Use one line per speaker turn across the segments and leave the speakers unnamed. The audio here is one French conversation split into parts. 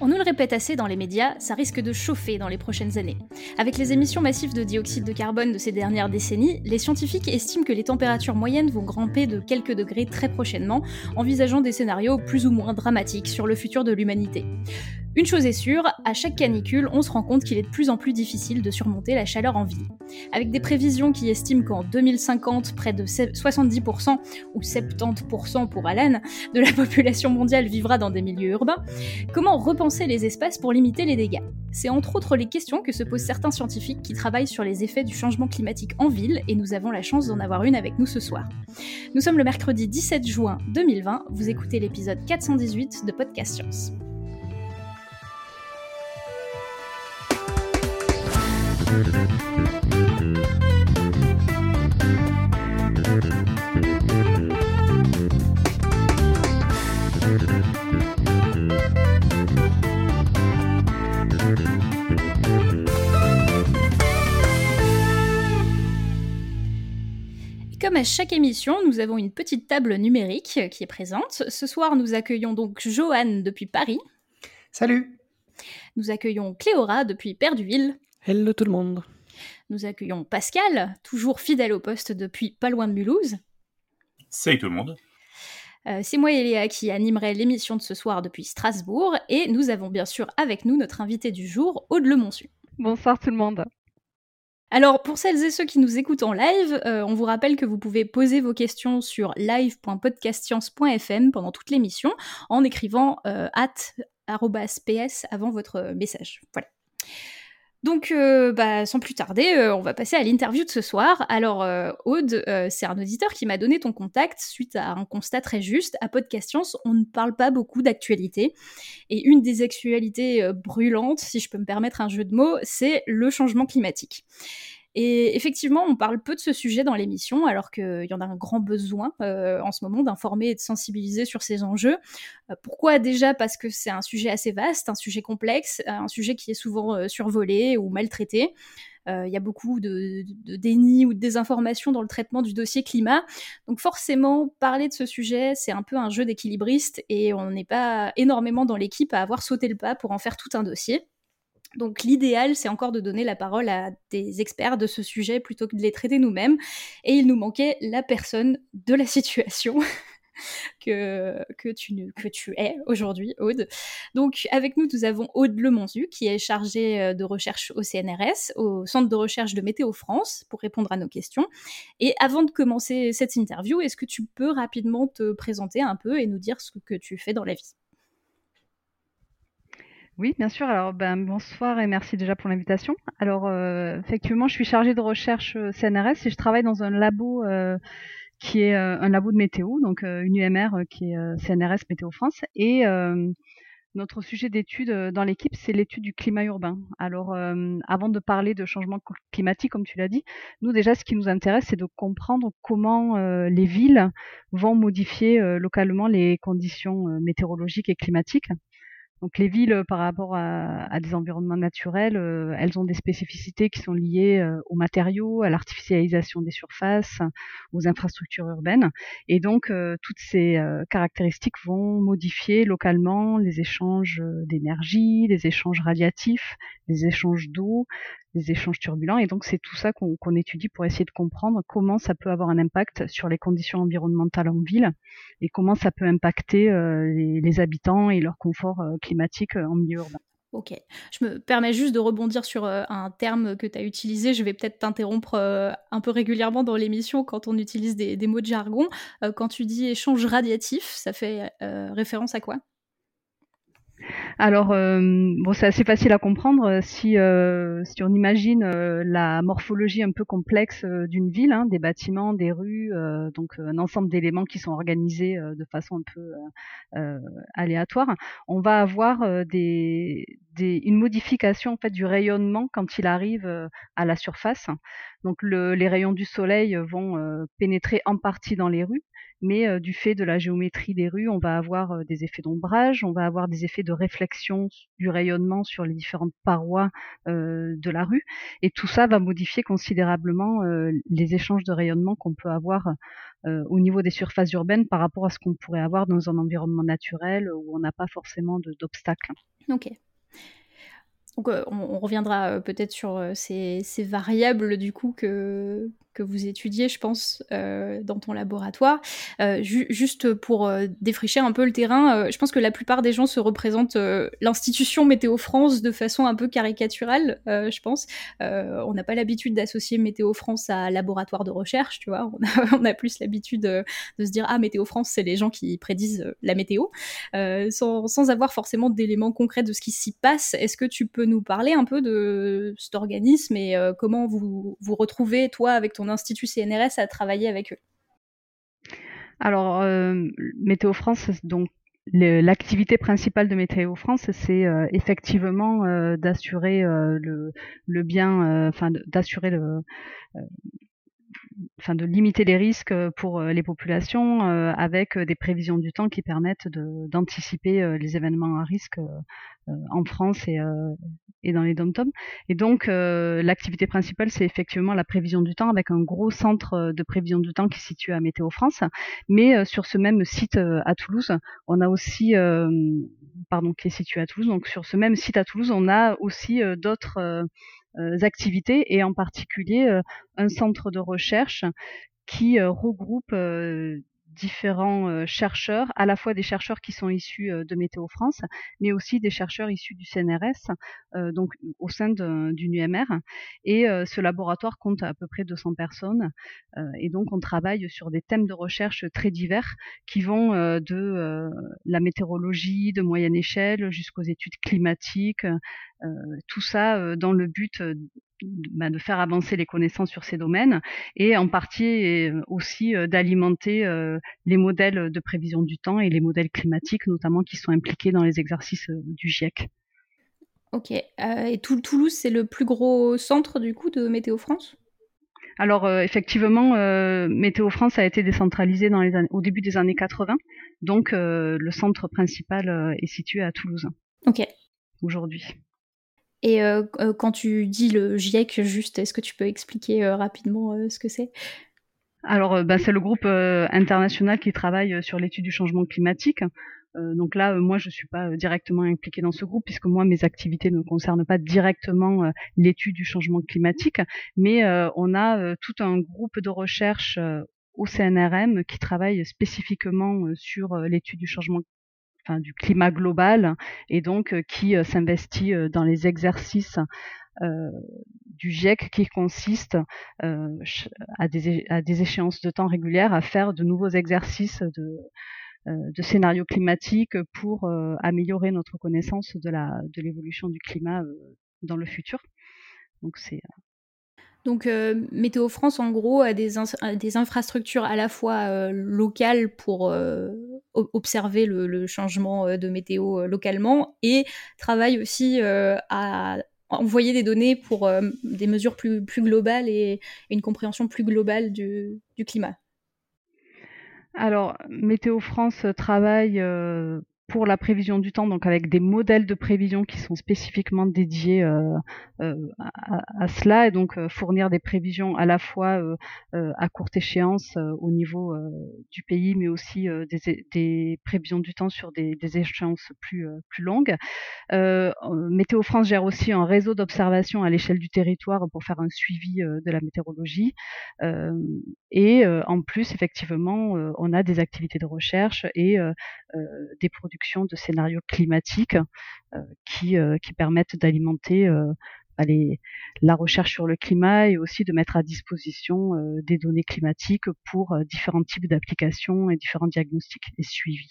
On nous le répète assez dans les médias, ça risque de chauffer dans les prochaines années. Avec les émissions massives de dioxyde de carbone de ces dernières décennies, les scientifiques estiment que les températures moyennes vont grimper de quelques degrés très prochainement, envisageant des scénarios plus ou moins dramatiques sur le futur de l'humanité. Une chose est sûre, à chaque canicule, on se rend compte qu'il est de plus en plus difficile de surmonter la chaleur en ville. Avec des prévisions qui estiment qu'en 2050, près de 70% ou 70% pour Alan de la population mondiale vivra dans des milieux urbains, comment repenser les espaces pour limiter les dégâts? C'est entre autres les questions que se posent certains scientifiques qui travaillent sur les effets du changement climatique en ville et nous avons la chance d'en avoir une avec nous ce soir. Nous sommes le mercredi 17 juin 2020, vous écoutez l'épisode 418 de Podcast Science. Comme à chaque émission, nous avons une petite table numérique qui est présente. Ce soir, nous accueillons donc Johan depuis Paris.
Salut
Nous accueillons Cléora depuis Perduville.
Hello tout le monde.
Nous accueillons Pascal, toujours fidèle au poste depuis pas loin de Mulhouse.
Salut tout le monde.
Euh, c'est moi et Léa qui animerai l'émission de ce soir depuis Strasbourg et nous avons bien sûr avec nous notre invité du jour, Aude Lemonsu.
Bonsoir tout le monde.
Alors pour celles et ceux qui nous écoutent en live, euh, on vous rappelle que vous pouvez poser vos questions sur live.podcastscience.fm pendant toute l'émission en écrivant euh, at @ps avant votre message. Voilà. Donc, euh, bah, sans plus tarder, euh, on va passer à l'interview de ce soir. Alors, euh, Aude, c'est un auditeur qui m'a donné ton contact suite à un constat très juste. À Podcast Science, on ne parle pas beaucoup d'actualité. Et une des actualités brûlantes, si je peux me permettre un jeu de mots, c'est le changement climatique. Et effectivement, on parle peu de ce sujet dans l'émission, alors qu'il y en a un grand besoin euh, en ce moment d'informer et de sensibiliser sur ces enjeux. Euh, pourquoi Déjà? Parce que c'est un sujet assez vaste, un sujet complexe, un sujet qui est souvent euh, survolé ou maltraité. Il y a beaucoup de, de, déni ou de désinformation dans le traitement du dossier climat. Donc forcément, parler de ce sujet, c'est un peu un jeu d'équilibriste et on n'est pas énormément dans l'équipe à avoir sauté le pas pour en faire tout un dossier. Donc l'idéal, c'est encore de donner la parole à des experts de ce sujet plutôt que de les traiter nous-mêmes. Et il nous manquait la personne de la situation que, que, tu, es aujourd'hui, Aude. Donc avec nous, nous avons Aude Lemonzu, qui est chargée euh, de recherche au CNRS, au Centre de recherche de Météo France, pour répondre à nos questions. Et avant de commencer cette interview, est-ce que tu peux rapidement te présenter un peu et nous dire ce que tu fais dans la vie?
Oui, bien sûr. Alors, ben, bonsoir et merci déjà pour l'invitation. Alors, euh, effectivement, je suis chargée de recherche euh, CNRS et je travaille dans un labo euh, qui est un labo de météo, donc une UMR qui est CNRS Météo France. Et notre sujet d'étude dans l'équipe, c'est l'étude du climat urbain. Alors, avant de parler de changement climatique, comme tu l'as dit, nous déjà, ce qui nous intéresse, c'est de comprendre comment les villes vont modifier localement les conditions météorologiques et climatiques. Donc les villes, par rapport à, des environnements naturels, euh, elles ont des spécificités qui sont liées euh, aux matériaux, à l'artificialisation des surfaces, aux infrastructures urbaines. Et donc euh, toutes ces caractéristiques vont modifier localement les échanges d'énergie, les échanges radiatifs, les échanges d'eau, les échanges turbulents. Et donc c'est tout ça qu'on étudie pour essayer de comprendre comment ça peut avoir un impact sur les conditions environnementales en ville et comment ça peut impacter les, les, habitants et leur confort climatique en milieu urbain.
Ok, je me permets juste de rebondir sur un terme que tu as utilisé. Je vais peut-être t'interrompre un peu régulièrement dans l'émission quand on utilise des, mots de jargon. quand tu dis échange radiatif, ça fait référence à quoi?
Alors, euh, bon, c'est assez facile à comprendre si, euh, si on imagine euh, la morphologie un peu complexe d'une ville, hein, des bâtiments, des rues, donc un ensemble d'éléments qui sont organisés de façon un peu aléatoire. On va avoir des, une modification en fait du rayonnement quand il arrive à la surface. Donc, le, les rayons du soleil vont pénétrer en partie dans les rues mais du fait de la géométrie des rues, on va avoir des effets d'ombrage, on va avoir des effets de réflexion du rayonnement sur les différentes parois de la rue. Et tout ça va modifier considérablement les échanges de rayonnement qu'on peut avoir au niveau des surfaces urbaines par rapport à ce qu'on pourrait avoir dans un environnement naturel où on n'a pas forcément d'obstacles.
Ok. Donc, on, reviendra peut-être sur ces, ces, variables du coup que, que vous étudiez, je pense, euh, dans ton laboratoire. Euh, juste pour euh, défricher un peu le terrain, je pense que la plupart des gens se représentent l'institution Météo France de façon un peu caricaturale, je pense. on n'a pas l'habitude d'associer Météo France à laboratoire de recherche, tu vois. On a, plus l'habitude de, se dire ah Météo France, c'est les gens qui prédisent la météo, sans, sans, avoir forcément d'éléments concrets de ce qui s'y passe. Est-ce que tu peux nous parler un peu de cet organisme et comment vous vous retrouvez toi avec ton institut CNRS a travaillé avec eux.
Alors, euh, Météo France, donc l'activité principale de Météo France, c'est euh, effectivement euh, d'assurer le, le, bien, enfin d'assurer le enfin de limiter les risques pour les populations avec des prévisions du temps qui permettent d'anticiper les événements à risque en France et, dans les dom Et donc, euh, l'activité principale, c'est effectivement la prévision du temps avec un gros centre euh, de prévision du temps qui est situé à Météo France. Mais euh, sur ce même site à Toulouse, on a aussi, pardon, qui est situé à Toulouse. Donc, sur ce même site à Toulouse, on a aussi d'autres activités et en particulier un centre de recherche qui regroupe différents euh, chercheurs, à la fois des chercheurs qui sont issus euh, de Météo France, mais aussi des chercheurs issus du CNRS, euh, donc au sein d'une UMR. Et ce laboratoire compte à peu près 200 personnes. et donc on travaille sur des thèmes de recherche très divers qui vont de la météorologie de moyenne échelle jusqu'aux études climatiques, tout ça dans le but bah, de faire avancer les connaissances sur ces domaines et en partie aussi d'alimenter les modèles de prévision du temps et les modèles climatiques notamment qui sont impliqués dans les exercices du GIEC.
Ok. et Toulouse, c'est le plus gros centre du coup de Météo France?
Alors effectivement, Météo France a été décentralisé dans les au début des années 80, donc le centre principal est situé à Toulouse.
Ok.
Aujourd'hui.
Et euh, euh, quand tu dis le GIEC, juste, est-ce que tu peux expliquer euh, rapidement ce que c'est?
Alors, bah, c'est le groupe international qui travaille sur l'étude du changement climatique. donc là, moi, je suis pas directement impliquée dans ce groupe puisque moi, mes activités ne concernent pas directement l'étude du changement climatique, mais on a tout un groupe de recherche au CNRM qui travaille spécifiquement sur l'étude du changement du climat global et donc euh, qui euh, s'investit euh, dans les exercices du GIEC qui consiste à, des, à, des, échéances de temps régulières à faire de nouveaux exercices de, scénarios climatiques pour améliorer notre connaissance de la de l'évolution du climat dans le futur. Donc c'est
donc euh, Météo France, en gros, a des, des infrastructures à la fois euh, locales pour euh, observer le, changement de météo localement et travaille aussi à envoyer des données pour des mesures plus, globales et, une compréhension plus globale du climat.
Alors, Météo France travaille pour la prévision du temps, donc avec des modèles de prévision qui sont spécifiquement dédiés euh, euh, à, cela, et donc euh, fournir des prévisions à la fois à courte échéance au niveau du pays, mais aussi des, prévisions du temps sur des, échéances plus, plus longues. Météo France gère aussi un réseau d'observation à l'échelle du territoire pour faire un suivi de la météorologie. et en plus, effectivement, on a des activités de recherche et des produits de scénarios climatiques euh, qui, euh, qui permettent d'alimenter euh, bah, la recherche sur le climat et aussi de mettre à disposition des données climatiques pour différents types d'applications et différents diagnostics et suivis.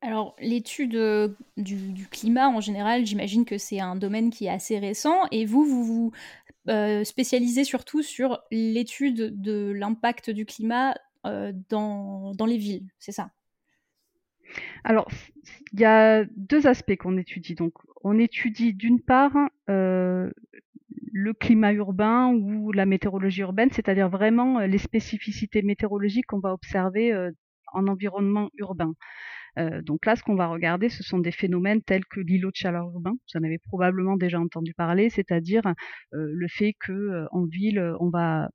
Alors, l'étude du, climat en général, j'imagine que c'est un domaine qui est assez récent. Et vous, vous vous spécialisez surtout sur l'étude de l'impact du climat dans les villes, c'est ça?
Alors, il y a deux aspects qu'on étudie. Donc, on étudie d'une part euh, le climat urbain ou la météorologie urbaine, c'est-à-dire vraiment euh, les spécificités météorologiques qu'on va observer euh, en environnement urbain. donc là, ce qu'on va regarder, ce sont des phénomènes tels que l'îlot de chaleur urbain. Vous en avez probablement déjà entendu parler, c'est-à-dire le fait que en ville, on va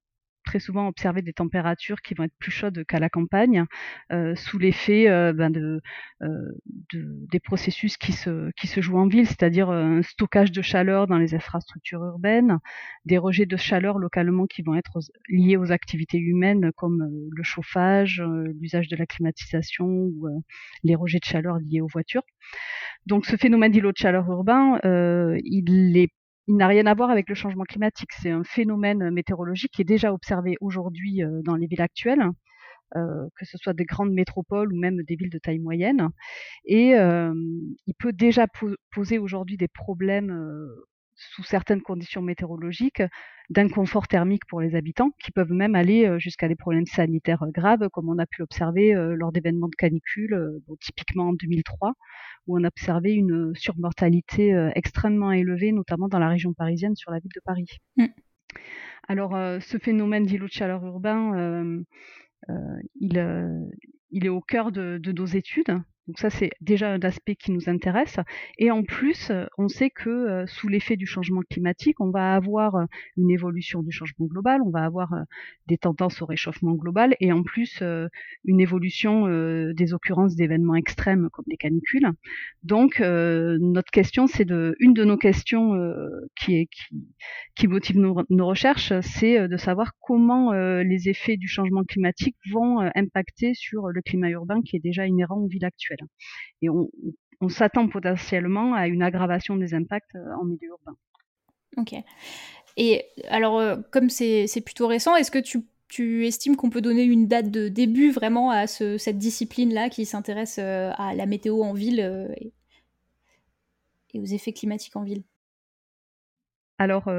très souvent observer des températures qui vont être plus chaudes qu'à la campagne, euh, sous l'effet euh, ben euh, de, des processus qui se, qui se jouent en ville, c'est-à-dire un stockage de chaleur dans les infrastructures urbaines, des rejets de chaleur localement qui vont être liés aux activités humaines comme le chauffage, l'usage de la climatisation ou les rejets de chaleur liés aux voitures. Donc ce phénomène d'îlot de chaleur urbain, il est il n'a rien à voir avec le changement climatique. C'est un phénomène météorologique qui est déjà observé aujourd'hui euh, dans les villes actuelles, euh, que ce soit des grandes métropoles ou même des villes de taille moyenne. Et euh, il peut déjà poser aujourd'hui des problèmes sous certaines conditions météorologiques d'inconfort thermique pour les habitants, qui peuvent même aller jusqu'à des problèmes sanitaires graves, comme on a pu l'observer lors d'événements de canicule, typiquement en 2003, où on a observé une surmortalité extrêmement élevée, notamment dans la région parisienne, sur la ville de Paris. Mmh. Alors, ce phénomène d'îlot de chaleur urbain, il, il, est au cœur de, de nos études. Donc ça, c'est déjà un aspect qui nous intéresse. Et en plus, euh, on sait que euh, sous l'effet du changement climatique, on va avoir euh, une évolution du changement global, on va avoir des tendances au réchauffement global et en plus une évolution des occurrences d'événements extrêmes comme des canicules. Donc notre question, c'est de une de nos questions qui, motive nos, nos recherches, c'est de savoir comment les effets du changement climatique vont impacter sur le climat urbain qui est déjà inhérent aux villes actuelles. Et on, s'attend potentiellement à une aggravation des impacts euh, en milieu urbain.
Ok. Et alors, euh, comme c'est plutôt récent, est-ce que tu, estimes qu'on peut donner une date de début vraiment à cette discipline-là qui s'intéresse euh, à la météo en ville et, aux effets climatiques en ville?
Alors,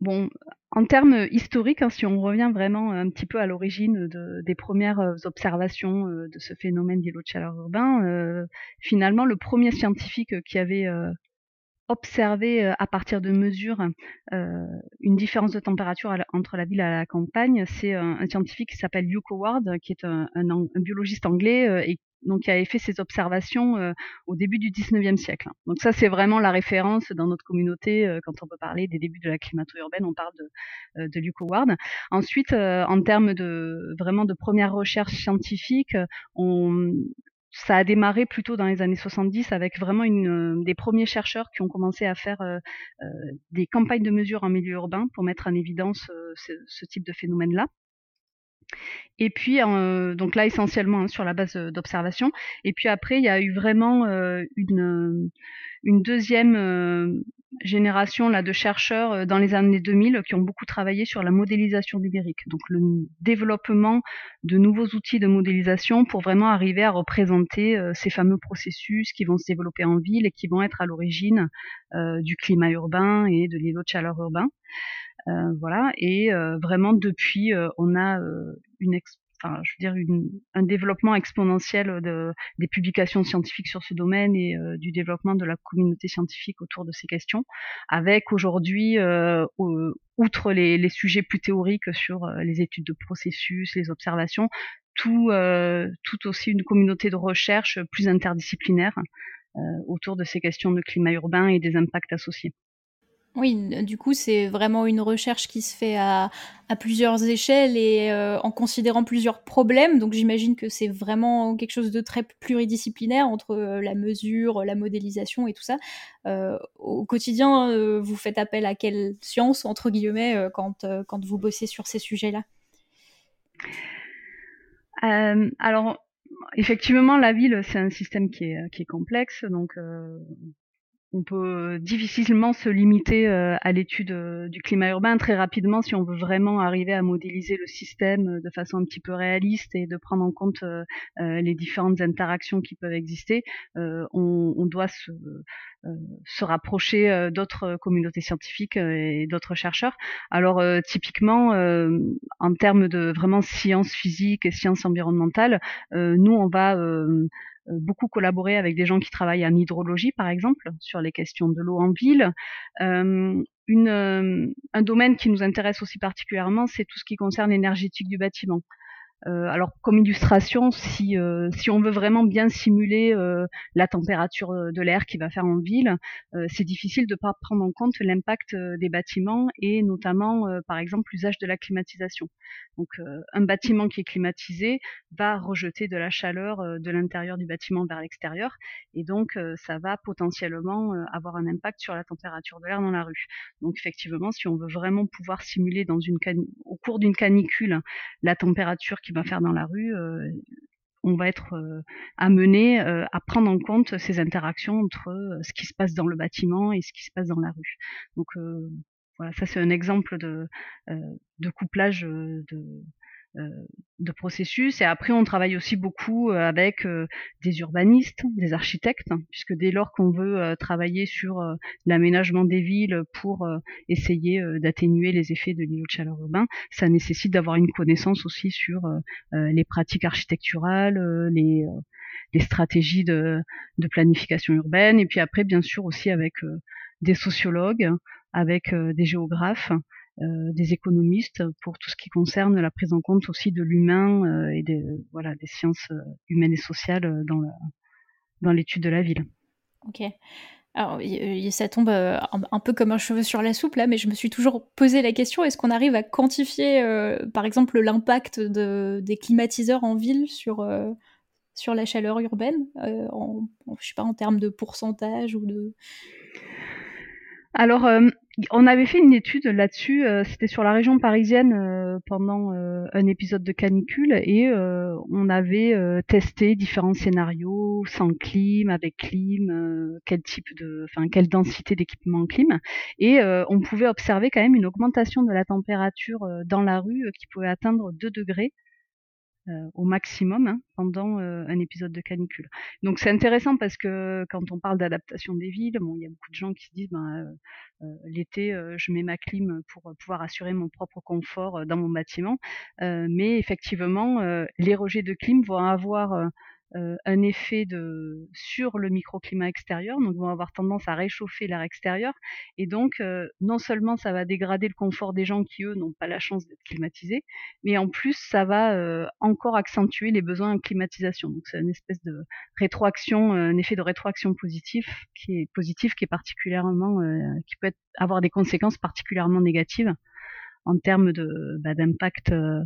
Bon, en termes historiques, hein, si on revient vraiment un petit peu à l'origine des premières euh, observations euh, de ce phénomène d'îlot de chaleur urbain, euh, finalement, le premier scientifique qui avait observé à partir de mesures une différence de température entre la ville et la campagne, c'est un, scientifique qui s'appelle Hugh Howard, qui est un, un biologiste anglais et donc qui avait fait ses observations euh, au début du 19e siècle. Donc ça, c'est vraiment la référence dans notre communauté euh, quand on peut parler des débuts de la climato urbaine, on parle de, euh, de Luke Howard. Ensuite, en termes de vraiment de première recherche scientifique, on, ça a démarré plutôt dans les années 70 avec vraiment une, des premiers chercheurs qui ont commencé à faire des campagnes de mesure en milieu urbain pour mettre en évidence ce, ce, type de phénomène-là. Et puis, euh, donc là, essentiellement hein, sur la base euh, d'observation. Et puis après, il y a eu vraiment euh, une, deuxième génération là, de chercheurs dans les années 2000 qui ont beaucoup travaillé sur la modélisation numérique. Donc le développement de nouveaux outils de modélisation pour vraiment arriver à représenter ces fameux processus qui vont se développer en ville et qui vont être à l'origine du climat urbain et de l'îlot de chaleur urbain. Euh, voilà. Et euh, vraiment depuis, euh, on a un développement exponentiel de, des publications scientifiques sur ce domaine et du développement de la communauté scientifique autour de ces questions, avec aujourd'hui, outre les, sujets plus théoriques sur les études de processus, les observations, tout aussi une communauté de recherche plus interdisciplinaire autour de ces questions de climat urbain et des impacts associés.
Oui, du coup, c'est vraiment une recherche qui se fait à, plusieurs échelles et euh, en considérant plusieurs problèmes. Donc, j'imagine que c'est vraiment quelque chose de très pluridisciplinaire entre euh, la mesure, la modélisation et tout ça. Euh, au quotidien, vous faites appel à quelle science, entre guillemets, quand, quand vous bossez sur ces sujets-là?
Alors, effectivement, la ville, c'est un système qui est, qui est complexe. Donc, on peut difficilement se limiter euh, à l'étude euh, du climat urbain très rapidement si on veut vraiment arriver à modéliser le système euh, de façon un petit peu réaliste et de prendre en compte les différentes interactions qui peuvent exister. On, doit se, rapprocher d'autres communautés scientifiques et d'autres chercheurs. Alors typiquement, en termes de vraiment sciences physiques et sciences environnementales, nous on va euh, beaucoup collaboré avec des gens qui travaillent en hydrologie, par exemple, sur les questions de l'eau en ville. Euh, euh, un domaine qui nous intéresse aussi particulièrement, c'est tout ce qui concerne l'énergétique du bâtiment. Euh, alors comme illustration, si, euh, on veut vraiment bien simuler euh, la température de l'air qui va faire en ville, c'est difficile de ne pas prendre en compte l'impact des bâtiments et notamment par exemple l'usage de la climatisation. Donc un bâtiment qui est climatisé va rejeter de la chaleur de l'intérieur du bâtiment vers l'extérieur et donc ça va potentiellement avoir un impact sur la température de l'air dans la rue. Donc effectivement, si on veut vraiment pouvoir simuler au cours d'une canicule la température qui va faire dans la rue, euh, on va être euh, amené euh, à prendre en compte ces interactions entre ce qui se passe dans le bâtiment et ce qui se passe dans la rue. Donc voilà, ça c'est un exemple de, de couplage de, de processus. Et après, on travaille aussi beaucoup euh, avec euh, des urbanistes, des architectes, puisque dès lors qu'on veut travailler sur l'aménagement des villes pour essayer d'atténuer les effets de l'îlot de chaleur urbain, ça nécessite d'avoir une connaissance aussi sur les pratiques architecturales, les stratégies de, planification urbaine, et puis après, bien sûr, aussi avec des sociologues, avec des géographes, euh, des économistes pour tout ce qui concerne la prise en compte aussi de l'humain euh, et des, voilà, des sciences euh, humaines et sociales dans, dans l'étude de la ville.
Ok. Alors, ça tombe un peu comme un cheveu sur la soupe là, mais je me suis toujours posé la question est-ce qu'on arrive à quantifier, par exemple, l'impact de, des climatiseurs en ville sur, sur la chaleur urbaine, en, je sais pas, en termes de pourcentage ou de.
Alors, on avait fait une étude là-dessus, euh, c'était sur la région parisienne euh, pendant euh, un épisode de canicule et on avait testé différents scénarios sans clim, avec clim, quel type de, enfin quelle densité d'équipement clim et on pouvait observer quand même une augmentation de la température dans la rue qui pouvait atteindre 2 degrés. euh, au maximum hein, pendant euh, un épisode de canicule. Donc c'est intéressant parce que quand on parle d'adaptation des villes, bon, il y a beaucoup de gens qui se disent ben, euh, l'été je mets ma clim pour pouvoir assurer mon propre confort dans mon bâtiment, mais effectivement les rejets de clim vont avoir euh, un effet de sur le microclimat extérieur, donc vont avoir tendance à réchauffer l'air extérieur, et donc euh, non seulement ça va dégrader le confort des gens qui eux n'ont pas la chance d'être climatisés, mais en plus ça va euh, encore accentuer les besoins en climatisation. Donc c'est une espèce de rétroaction, un effet de rétroaction positif qui est positif, qui est particulièrement, qui peut avoir des conséquences particulièrement négatives en termes bah, d'impact euh,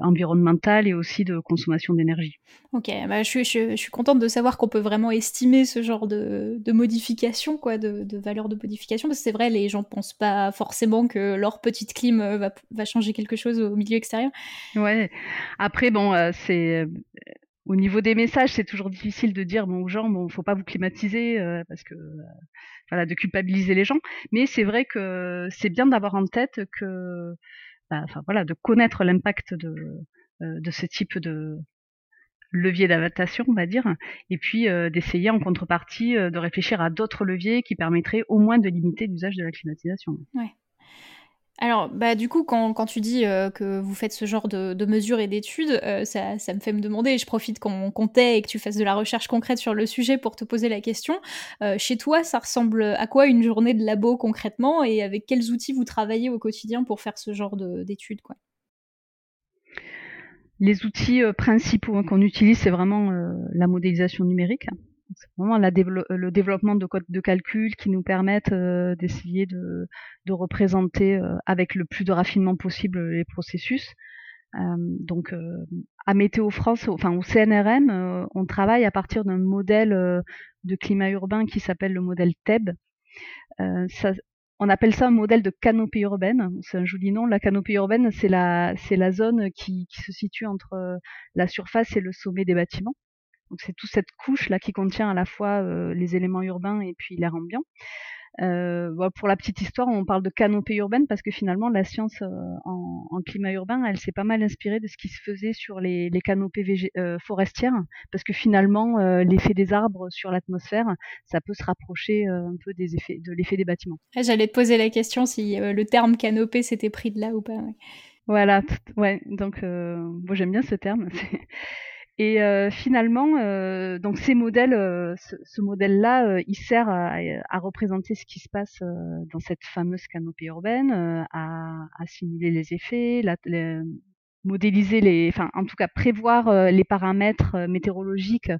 environnementale et aussi de consommation d'énergie.
Ok, bah, je, suis, je, suis contente de savoir qu'on peut vraiment estimer ce genre de, de modification, quoi, de, de, valeur de modification, parce que c'est vrai, les gens ne pensent pas forcément que leur petite clim euh, va, va, changer quelque chose au milieu extérieur.
Ouais, après, bon, euh, c'est au niveau des messages, c'est toujours difficile de dire bon aux gens bon faut pas vous climatiser parce que voilà de culpabiliser les gens. Mais c'est vrai que c'est bien d'avoir en tête que bah, enfin voilà, de connaître l'impact de, euh, de ce type de levier d'adaptation, on va dire, et puis euh, d'essayer en contrepartie euh, de réfléchir à d'autres leviers qui permettraient au moins de limiter l'usage de la climatisation.
Alors, bah, du coup, quand, quand tu dis euh, que vous faites ce genre de, de mesures et d'études, euh, ça, ça, me fait me demander, et je profite qu'on comptait et que tu fasses de la recherche concrète sur le sujet pour te poser la question. Euh, chez toi, ça ressemble à quoi une journée de labo concrètement et avec quels outils vous travaillez au quotidien pour faire ce genre d'études quoi?
Les outils principaux qu'on utilise, c'est vraiment la modélisation numérique. C'est vraiment la le développement de codes de calcul qui nous permettent euh, d'essayer de, représenter euh, avec le plus de raffinement possible les processus. Euh, donc à Météo France, enfin au CNRM, on travaille à partir d'un modèle de climat urbain qui s'appelle le modèle TEB. On appelle ça un modèle de canopée urbaine. C'est un joli nom. La canopée urbaine, c'est la, zone qui, se situe entre la surface et le sommet des bâtiments. Donc c'est toute cette couche là qui contient à la fois euh, les éléments urbains et puis l'air ambiant. Euh, pour la petite histoire, on parle de canopée urbaine parce que finalement la science euh, en, en, climat urbain, elle s'est pas mal inspirée de ce qui se faisait sur les, les canopées forestières, parce que finalement l'effet des arbres sur l'atmosphère, ça peut se rapprocher un peu des effets, de l'effet des bâtiments.
Ah, J'allais te poser la question si le terme canopée s'était pris de là ou pas. Ouais.
Voilà, ouais. Donc, moi j'aime bien ce terme. Et euh, finalement, euh, donc ces modèles, euh, ce, ce modèle-là, il sert à, à, représenter ce qui se passe dans cette fameuse canopée urbaine, à, à, simuler les effets, la, modéliser les, enfin en tout cas prévoir les paramètres météorologiques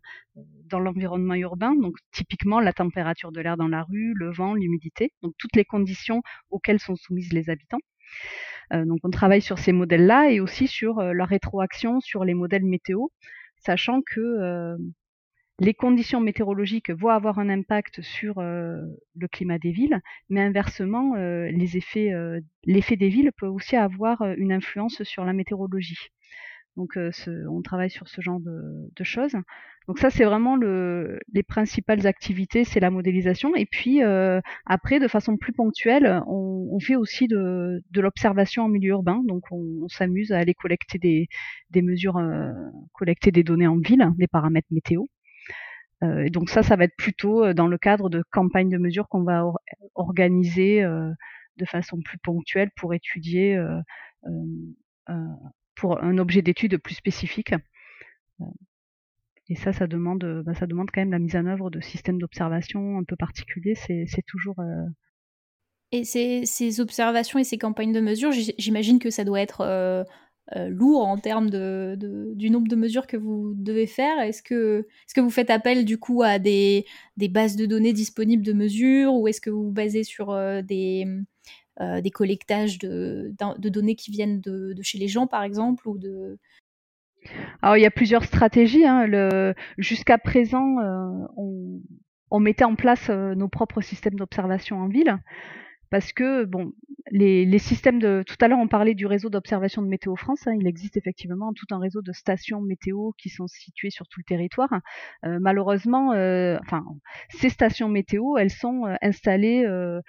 dans l'environnement urbain, donc typiquement la température de l'air dans la rue, le vent, l'humidité, donc toutes les conditions auxquelles sont soumises les habitants. donc on travaille sur ces modèles-là et aussi sur la rétroaction sur les modèles météo, sachant que les conditions météorologiques vont avoir un impact sur le climat des villes, mais inversement, effets, l'effet des villes peut aussi avoir une influence sur la météorologie. Donc, on travaille sur ce genre de, choses. Donc ça, c'est vraiment le, les principales activités, c'est la modélisation. Et puis après, de façon plus ponctuelle, on, fait aussi de, l'observation en milieu urbain. Donc on, s'amuse à aller collecter des, mesures, collecter des données en ville, des paramètres météo. Euh, et donc ça, ça va être plutôt euh, dans le cadre de campagnes de mesures qu'on va organiser euh, de façon plus ponctuelle pour étudier pour un objet d'étude plus spécifique. Et ça, ça demande, bah, ça demande quand même la mise en œuvre de systèmes d'observation un peu particuliers. C'est toujours.
Et ces, observations et ces campagnes de mesures, j'imagine que ça doit être euh, lourd en termes de, du nombre de mesures que vous devez faire. Est-ce que, est que vous faites appel du coup à des, bases de données disponibles de mesures ou est-ce que vous vous basez sur euh, des, euh, collectages de, de, données qui viennent de, chez les gens par exemple ou de...
Alors il y a plusieurs stratégies. Hein. Jusqu'à présent, on, on, mettait en place nos propres systèmes d'observation en ville parce que bon, les, les, systèmes de tout à l'heure on parlait du réseau d'observation de météo France. Hein, il existe effectivement tout un réseau de stations météo qui sont situées sur tout le territoire. Euh, malheureusement, euh, enfin ces stations météo, elles sont euh, installées euh,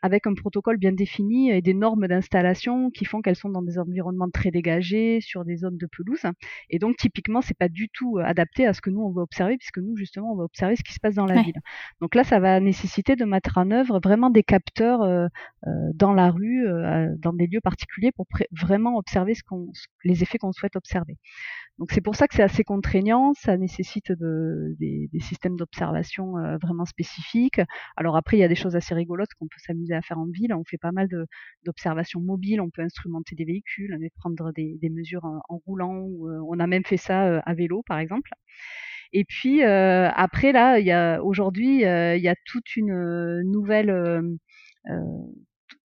avec un protocole bien défini et des normes d'installation qui font qu'elles sont dans des environnements très dégagés, sur des zones de pelouse. Et donc typiquement, c'est pas du tout adapté à ce que nous on veut observer, puisque nous justement on va observer ce qui se passe dans la ville. Donc là, ça va nécessiter de mettre en œuvre vraiment des capteurs euh, euh, dans la rue, euh, dans des lieux particuliers, pour vraiment observer les effets qu'on souhaite observer. Donc c'est pour ça que c'est assez contraignant, ça nécessite de, des, systèmes d'observation vraiment spécifiques. Alors après, il y a des choses assez rigolotes qu'on peut s'amuser à faire en ville. On fait pas mal d'observations mobiles, on peut instrumenter des véhicules, prendre des, mesures en, roulant. Ou, on a même fait ça à vélo, par exemple. Et puis après là, aujourd'hui, il y a toute une nouvelle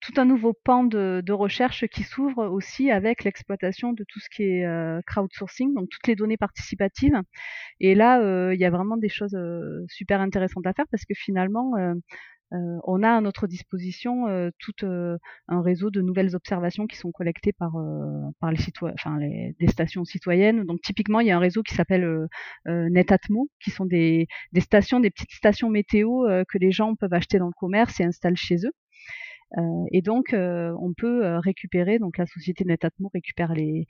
tout un nouveau pan de, recherche qui s'ouvre aussi avec l'exploitation de tout ce qui est euh, crowdsourcing, donc toutes les données participatives. Et là, euh, il y a vraiment des choses euh, super intéressantes à faire parce que finalement, on a à notre disposition tout un réseau de nouvelles observations qui sont collectées par, par les enfin des stations citoyennes. Donc typiquement, il y a un réseau qui s'appelle Netatmo, qui sont des, des stations, des petites stations météo que les gens peuvent acheter dans le commerce et installer chez eux. Euh, et donc, euh, on peut euh, récupérer, donc la société Netatmo récupère les,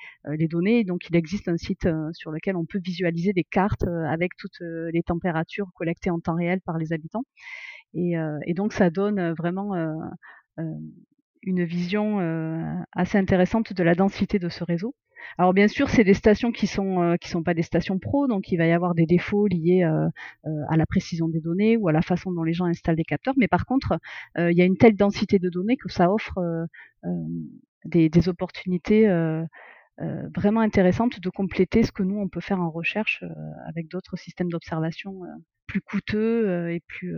données. donc, il existe un site sur lequel on peut visualiser des cartes avec toutes les températures collectées en temps réel par les habitants. Et donc, ça donne vraiment une vision assez intéressante de la densité de ce réseau. Alors bien sûr, c'est des stations qui sont euh, qui sont pas des stations pro, donc il va y avoir des défauts liés euh, euh, à la précision des données ou à la façon dont les gens installent des capteurs. Mais par contre, il y a une telle densité de données que ça offre des, des, opportunités vraiment intéressantes de compléter ce que nous on peut faire en recherche avec d'autres systèmes d'observation plus coûteux et plus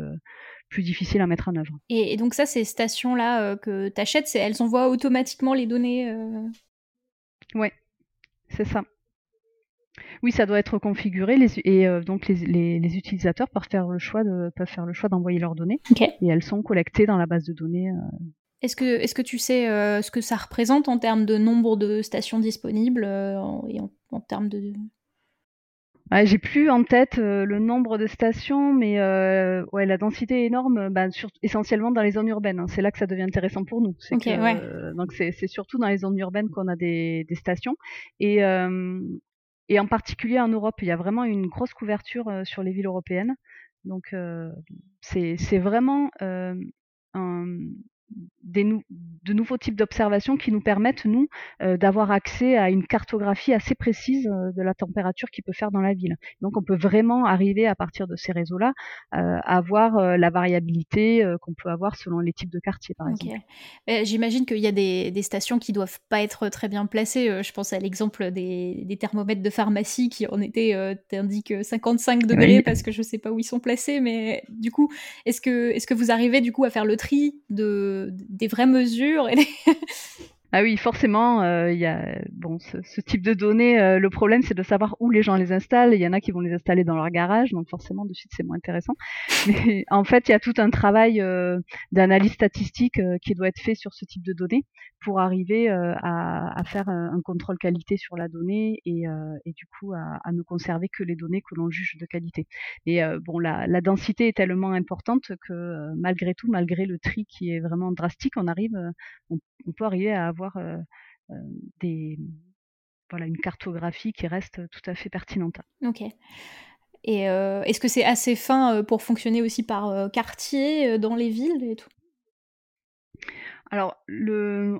plus difficiles à mettre en œuvre.
Et, donc ça, ces stations-là que tu achètes, elles envoient automatiquement les données
Oui, c'est ça. Oui, ça doit être configuré et euh, donc les, utilisateurs peuvent faire le choix de, peuvent faire le choix d'envoyer leurs données et elles sont collectées dans la base de données. Euh.
Est-ce que, est que tu sais euh, ce que ça représente en termes de nombre de stations disponibles et en, termes de,
j'ai plus en tête euh, le nombre de stations, mais euh, ouais, la densité est énorme, bah, essentiellement dans les zones urbaines. Hein. C'est là que ça devient intéressant pour nous. Euh, donc c'est surtout dans les zones urbaines qu'on a des, stations. Et, et en particulier en Europe, il y a vraiment une grosse couverture sur les villes européennes. Donc c'est vraiment un, de nouveaux types d'observations qui nous permettent, nous, euh, d'avoir accès à une cartographie assez précise euh, de la température qu'il peut faire dans la ville. Donc on peut vraiment arriver à partir de ces réseaux-là euh, à avoir la variabilité qu'on peut avoir selon les types de quartiers, par exemple.
J'imagine qu'il y a des, stations qui doivent pas être très bien placées. Je pense à l'exemple des, thermomètres de pharmacie qui en étaient indiquent 55 degrés parce que je sais pas où ils sont placés, mais du coup, est-ce que, est -ce que vous arrivez du coup à faire le tri de, des vraies mesures et
Ah oui, forcément, euh, il y a bon ce, type de données. Euh, le problème, c'est de savoir où les gens les installent. Il y en a qui vont les installer dans leur garage, donc forcément, de suite, c'est moins intéressant. Mais en fait, il y a tout un travail euh, d'analyse statistique qui doit être fait sur ce type de données pour arriver à, faire un, contrôle qualité sur la donnée et, du coup à, ne conserver que les données que l'on juge de qualité. Et bon, la, densité est tellement importante que malgré tout, malgré le tri qui est vraiment drastique, on arrive, on peut arriver à avoir des, voilà, une cartographie qui reste tout à fait pertinente.
Ok. Et euh, est-ce que c'est assez fin pour fonctionner aussi par quartier dans les villes et tout?
Alors, le,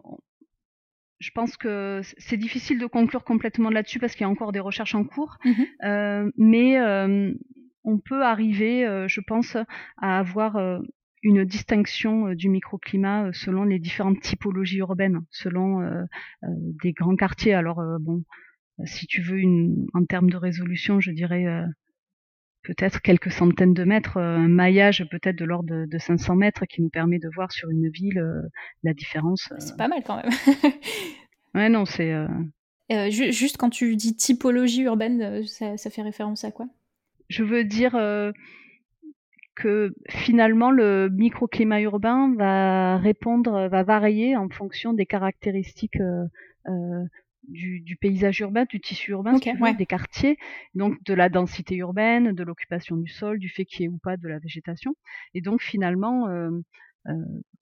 je pense que c'est difficile de conclure complètement là-dessus parce qu'il y a encore des recherches en cours, mmh mais on peut arriver, je pense, à avoir une distinction euh, du microclimat euh, selon les différentes typologies urbaines, selon euh, des grands quartiers. Alors bon, si tu veux une, en termes de résolution, je dirais peut-être quelques centaines de mètres, un maillage peut-être de l'ordre de, 500 mètres qui nous permet de voir sur une ville la différence.
C'est pas mal quand même.
ouais, non, c'est.
juste quand tu dis typologie urbaine, ça, ça fait référence à quoi?
Je veux dire que finalement le microclimat urbain va répondre, va varier en fonction des caractéristiques euh, euh du, du, paysage urbain, du tissu urbain, des quartiers, donc de la densité urbaine, de l'occupation du sol, du fait qu'il y ait ou pas de la végétation. Et donc finalement, euh, euh,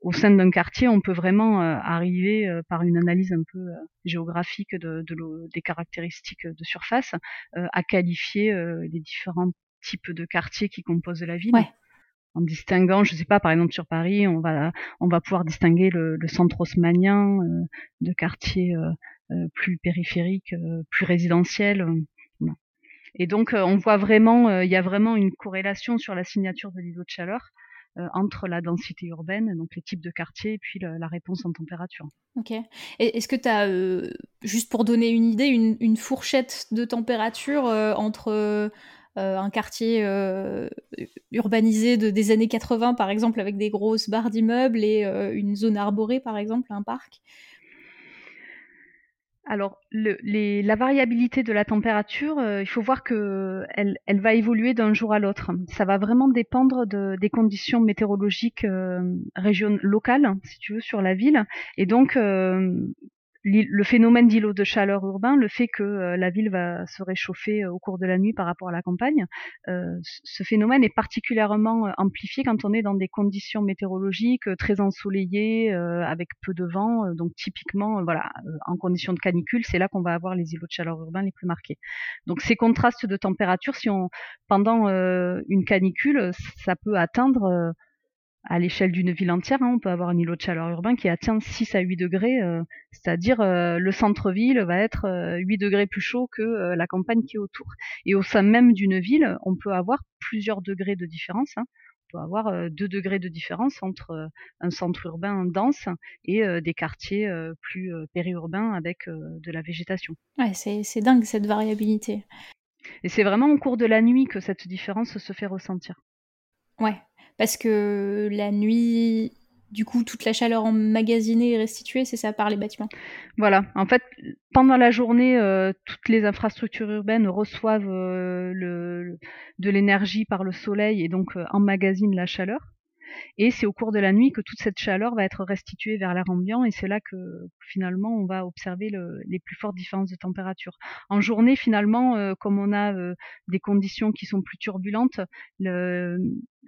au sein d'un quartier, on peut vraiment euh, arriver par une analyse un peu géographique de, de des caractéristiques de surface à qualifier les différents types de quartiers qui composent la ville en distinguant, je sais pas, par exemple sur Paris, on va on va pouvoir distinguer le, centre haussmanien euh, de quartiers euh, euh, plus périphériques, plus résidentiels. Et donc on voit vraiment, il y a vraiment une corrélation sur la signature de l'îlot de chaleur entre la densité urbaine, donc les types de quartiers, et puis la réponse en température.
Ok. Est-ce que tu as, juste pour donner une idée, une, une fourchette de température entre euh, un quartier euh, urbanisé de, des années 80, par exemple, avec des grosses barres d'immeubles et euh, une zone arborée, par exemple, un parc
alors, la variabilité de la température, il faut voir que elle, va évoluer d'un jour à l'autre. Ça va vraiment dépendre des conditions météorologiques région locales, si tu veux, sur la ville. Et donc, le phénomène d'îlot de chaleur urbain, le fait que euh, la ville va se réchauffer euh, au cours de la nuit par rapport à la campagne, euh, ce phénomène est particulièrement amplifié quand on est dans des conditions météorologiques très ensoleillées, avec peu de vent. donc typiquement, voilà, en conditions de canicule, c'est là qu'on va avoir les îlots de chaleur urbain les plus marqués. Donc ces contrastes de température, si on pendant une canicule, ça peut atteindre à l'échelle d'une ville entière, hein, on peut avoir un îlot de chaleur urbain qui atteint 6 à 8 degrés, euh, c'est-à-dire euh, le centre-ville va être 8 euh, degrés plus chaud que la campagne qui est autour. Et au sein même d'une ville, on peut avoir plusieurs degrés de différence. Hein. On peut avoir 2 degrés de différence entre un centre urbain dense et des quartiers plus périurbains avec de la végétation.
Ouais, c'est dingue cette variabilité.
Et c'est vraiment au cours de la nuit que cette différence se fait ressentir.
Ouais, parce que la nuit, du coup, toute la chaleur emmagasinée et restituée, c'est ça par les bâtiments.
Voilà. En fait, pendant la journée, euh, toutes les infrastructures urbaines reçoivent euh, de l'énergie par le soleil et donc euh, emmagasinent la chaleur. Et c'est au cours de la nuit que toute cette chaleur va être restituée vers l'air ambiant et c'est là que finalement on va observer le, les plus fortes différences de température. En journée, finalement, comme on a des conditions qui sont plus turbulentes,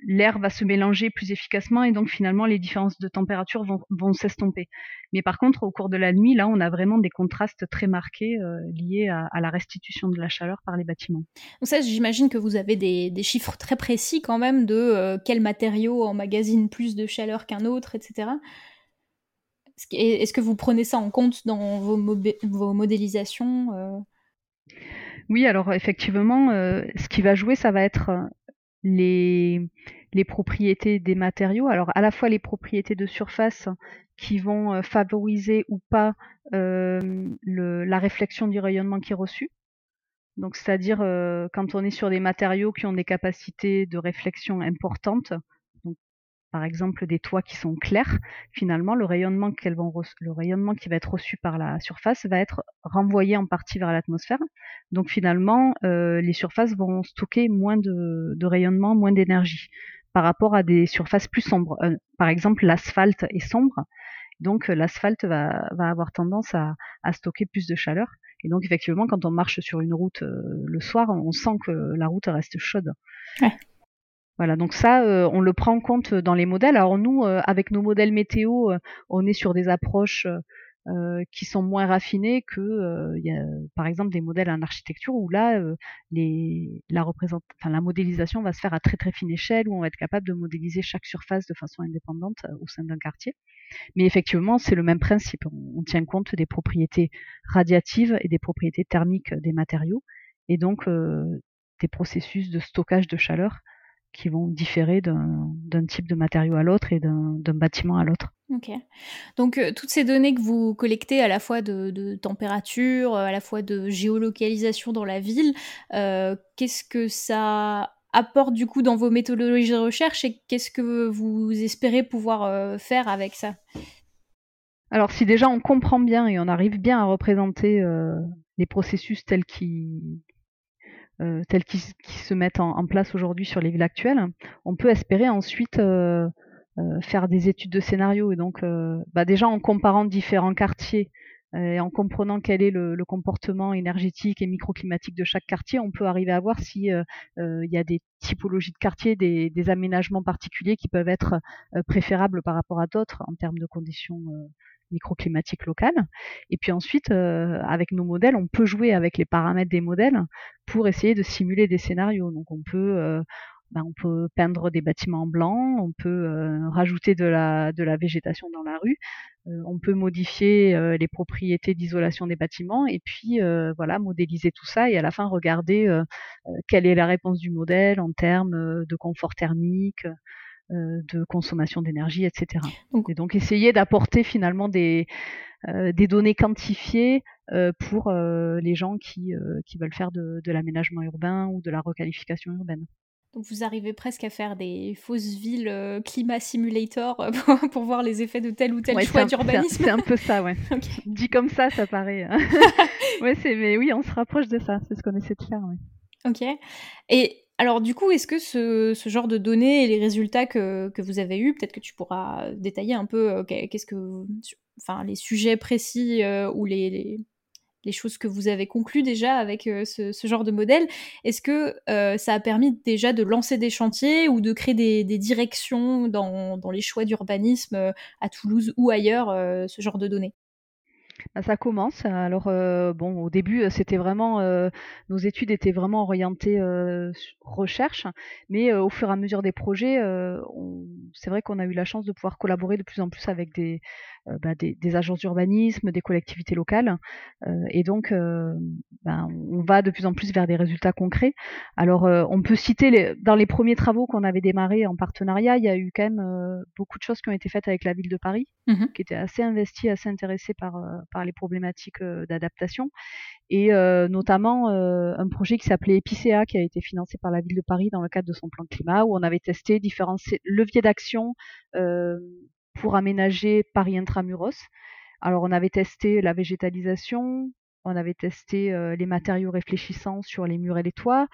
l'air va se mélanger plus efficacement et donc finalement les différences de température vont, vont s'estomper. Mais par contre, au cours de la nuit, là, on a vraiment des contrastes très marqués euh, liés à, à, la restitution de la chaleur par les bâtiments.
Donc ça, j'imagine que vous avez des, des, chiffres très précis quand même de quels matériaux en plus de chaleur qu'un autre, etc. Est-ce que vous prenez ça en compte dans vos, vos modélisations
Oui, alors effectivement, ce qui va jouer, ça va être les, propriétés des matériaux. Alors à la fois les propriétés de surface qui vont favoriser ou pas le, la réflexion du rayonnement qui est reçu. Donc c'est-à-dire quand on est sur des matériaux qui ont des capacités de réflexion importantes, par exemple des toits qui sont clairs, finalement le rayonnement, vont le rayonnement qui va être reçu par la surface va être renvoyé en partie vers l'atmosphère. Donc finalement les surfaces vont stocker moins de, rayonnement, moins d'énergie par rapport à des surfaces plus sombres. par exemple l'asphalte est sombre, donc l'asphalte va, avoir tendance à, stocker plus de chaleur. Et donc effectivement, quand on marche sur une route euh, le soir, on sent que la route reste chaude. Voilà, donc ça, euh, on le prend en compte dans les modèles. Alors nous, euh, avec nos modèles météo, on est sur des approches qui sont moins raffinées que, y a, par exemple, des modèles en architecture où là, les, la, représente, la modélisation va se faire à très très fine échelle, où on va être capable de modéliser chaque surface de façon indépendante au sein d'un quartier. Mais effectivement, c'est le même principe. On, tient compte des propriétés radiatives et des propriétés thermiques des matériaux, et donc euh, des processus de stockage de chaleur qui vont différer d'un type de matériau à l'autre et d'un bâtiment à l'autre.
Ok. Donc euh, toutes ces données que vous collectez à la fois de, température, à la fois de géolocalisation dans la ville, euh, qu'est-ce que ça apporte du coup dans vos méthodologies de recherche et qu'est-ce que vous espérez pouvoir euh, faire avec ça?
Alors si déjà on comprend bien et on arrive bien à représenter euh, les processus tels qu'ils euh, tels qui, se mettent en, place aujourd'hui sur les villes actuelles, on peut espérer ensuite faire des études de scénario. Et donc bah déjà en comparant différents quartiers et en comprenant quel est le, comportement énergétique et microclimatique de chaque quartier, on peut arriver à voir si euh, euh, il y a des typologies de quartiers, des, des aménagements particuliers qui peuvent être euh, préférables par rapport à d'autres en termes de conditions microclimatiques locales. Et puis ensuite, avec nos modèles, on peut jouer avec les paramètres des modèles pour essayer de simuler des scénarios. Donc on peut ben, on peut peindre des bâtiments blancs, on peut rajouter de la, de la végétation dans la rue, on peut modifier les propriétés d'isolation des bâtiments et puis voilà modéliser tout ça et à la fin regarder quelle est la réponse du modèle en termes de confort thermique, de consommation d'énergie, etc. Et donc essayer d'apporter finalement des, des données quantifiées pour les gens qui, qui veulent faire de, de l'aménagement urbain ou de la requalification urbaine.
Donc vous arrivez presque à faire des fausses villes euh, climat simulator euh, pour, voir les effets de tel ou tel choix d'urbanisme.
C'est un, peu ça, ouais. Dit comme ça, ça paraît. Hein. ouais, c'est, mais oui, on se rapproche de ça. C'est ce qu'on essaie de faire. Ouais.
Ok. Et alors du coup, est-ce que ce, genre de données et les résultats que, vous avez eus, peut-être que tu pourras détailler un peu euh, qu'est-ce que, enfin, les sujets précis ou les les choses que vous avez conclues déjà avec euh, ce, genre de modèle. Est-ce que euh, ça a permis déjà de lancer des chantiers ou de créer des, directions dans, les choix d'urbanisme euh, à Toulouse ou ailleurs, ce genre de données?
Ça commence. Alors bon, au début, c'était vraiment nos études étaient vraiment orientées recherche, mais au fur et à mesure des projets, c'est vrai qu'on a eu la chance de pouvoir collaborer de plus en plus avec des euh, bah, des, des, agences d'urbanisme, des collectivités locales. Euh, et donc, euh, bah, on va de plus en plus vers des résultats concrets. Alors, on peut citer les, dans les premiers travaux qu'on avait démarrés en partenariat, il y a eu quand même beaucoup de choses qui ont été faites avec la ville de Paris, mmh qui était assez investie, assez intéressée par, par les problématiques d'adaptation et notamment un projet qui s'appelait Epicea qui a été financé par la ville de Paris dans le cadre de son plan climat où on avait testé différents leviers d'action euh, pour aménager Paris intramuros. Alors on avait testé la végétalisation, on avait testé euh, les matériaux réfléchissants sur les murs et les toits,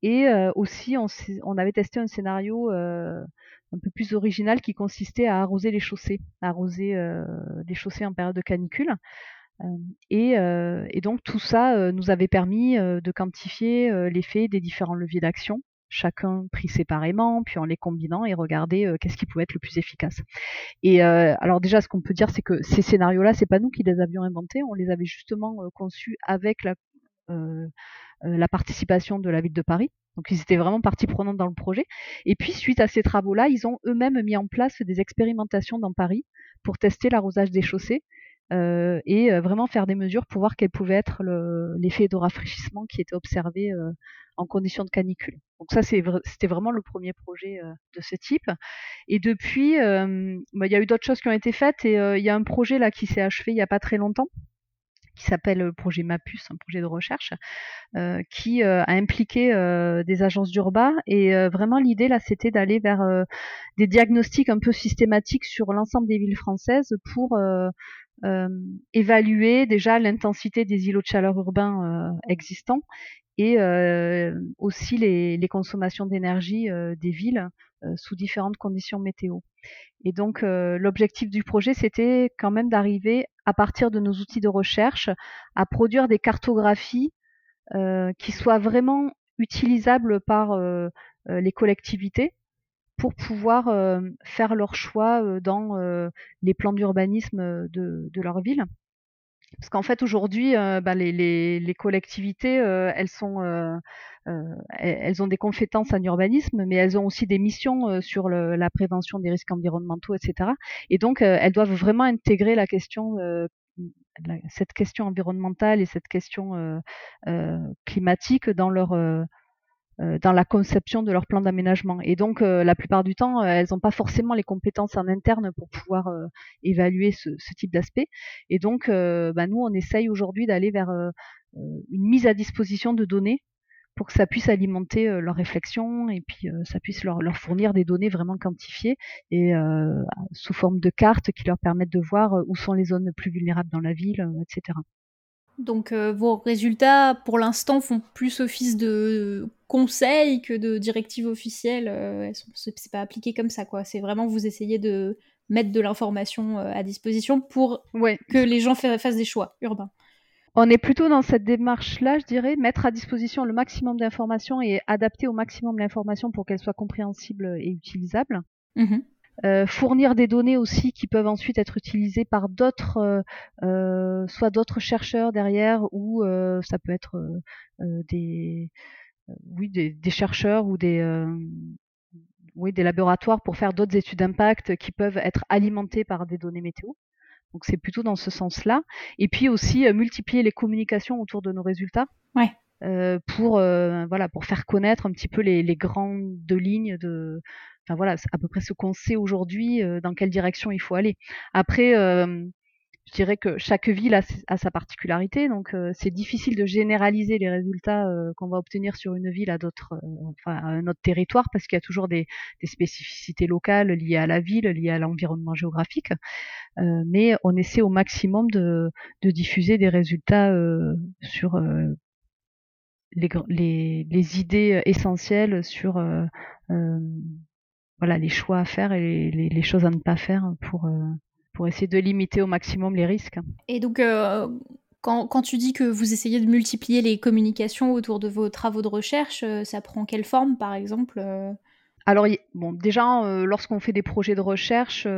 et euh, aussi on, avait testé un scénario euh, un peu plus original qui consistait à arroser les chaussées, à arroser les chaussées en période de canicule. Et, donc tout ça nous avait permis de quantifier l'effet des différents leviers d'action chacun pris séparément, puis en les combinant et regarder euh, qu'est-ce qui pouvait être le plus efficace. Et euh, alors déjà, ce qu'on peut dire, c'est que ces scénarios-là, c'est pas nous qui les avions inventés, on les avait justement euh, conçus avec la, la participation de la ville de Paris. Donc ils étaient vraiment partie prenante dans le projet. Et puis suite à ces travaux-là, ils ont eux-mêmes mis en place des expérimentations dans Paris pour tester l'arrosage des chaussées euh, et euh, vraiment faire des mesures pour voir quel pouvait être l'effet de rafraîchissement qui était observé euh, en conditions de canicule. Donc ça, c'était vraiment le premier projet de ce type. Et depuis, bah, il y a eu d'autres choses qui ont été faites et il y a un projet là qui s'est achevé il n'y a pas très longtemps qui s'appelle le projet MAPUS, un projet de recherche, qui a impliqué des agences d'urbain. Et vraiment, l'idée, là, c'était d'aller vers des diagnostics un peu systématiques sur l'ensemble des villes françaises pour évaluer déjà l'intensité des îlots de chaleur urbains existants et aussi les, les consommations d'énergie des villes sous différentes conditions météo. Et donc l'objectif du projet, c'était quand même d'arriver à partir de nos outils de recherche à produire des cartographies qui soient vraiment utilisables par les collectivités pour pouvoir faire leur choix dans les plans d'urbanisme de, leur ville. Parce qu'en fait, aujourd'hui, bah, les, collectivités, elles euh, ont des compétences en urbanisme, mais elles ont aussi des missions euh, sur la prévention des risques environnementaux, etc. Et donc, euh, elles doivent vraiment intégrer la question cette question environnementale et cette question euh, climatique dans leur euh, dans la conception de leur plan d'aménagement. Et donc, euh, la plupart du temps, elles n'ont pas forcément les compétences en interne pour pouvoir évaluer ce, type d'aspect. Et donc, bah, nous, on essaye aujourd'hui d'aller vers une mise à disposition de données pour que ça puisse alimenter euh, leur réflexion et puis euh, ça puisse leur, fournir des données vraiment quantifiées et euh, sous forme de cartes qui leur permettent de voir où sont les zones plus vulnérables dans la ville, etc.
Donc vos résultats, pour l'instant, font plus office de conseil que de directive officielle. Euh, c'est pas appliqué comme ça, quoi. C'est vraiment vous essayez de mettre de l'information à disposition pour
ouais.
que les gens fassent des choix urbains.
On est plutôt dans cette démarche-là, je dirais, mettre à disposition le maximum d'informations et adapter au maximum l'information pour qu'elle soit compréhensible et utilisable.
Mmh
euh, fournir des données aussi qui peuvent ensuite être utilisées par d'autres, euh, euh soit d'autres chercheurs derrière, ou euh, ça peut être euh, des, oui, des, des, chercheurs ou des, oui, des laboratoires pour faire d'autres études d'impact qui peuvent être alimentées par des données météo. Donc c'est plutôt dans ce sens-là. Et puis aussi euh, multiplier les communications autour de nos résultats.
Ouais.
Euh, pour euh, voilà pour faire connaître un petit peu les, les grandes lignes de enfin voilà à peu près ce qu'on sait aujourd'hui dans quelle direction il faut aller après je dirais que chaque ville a, sa particularité, donc euh, c'est difficile de généraliser les résultats euh, qu'on va obtenir sur une ville à d'autres, euh, enfin à un autre territoire, parce qu'il y a toujours des, spécificités locales liées à la ville, liées à l'environnement géographique. mais on essaie au maximum de, diffuser des résultats sur les, idées essentielles sur voilà les choix à faire et les, les, choses à ne pas faire pour pour essayer de limiter au maximum les risques.
Et donc, euh, quand, quand, tu dis que vous essayez de multiplier les communications autour de vos travaux de recherche, euh, ça prend quelle forme, par exemple euh?
Alors, bon, déjà, lorsqu'on fait des projets de recherche,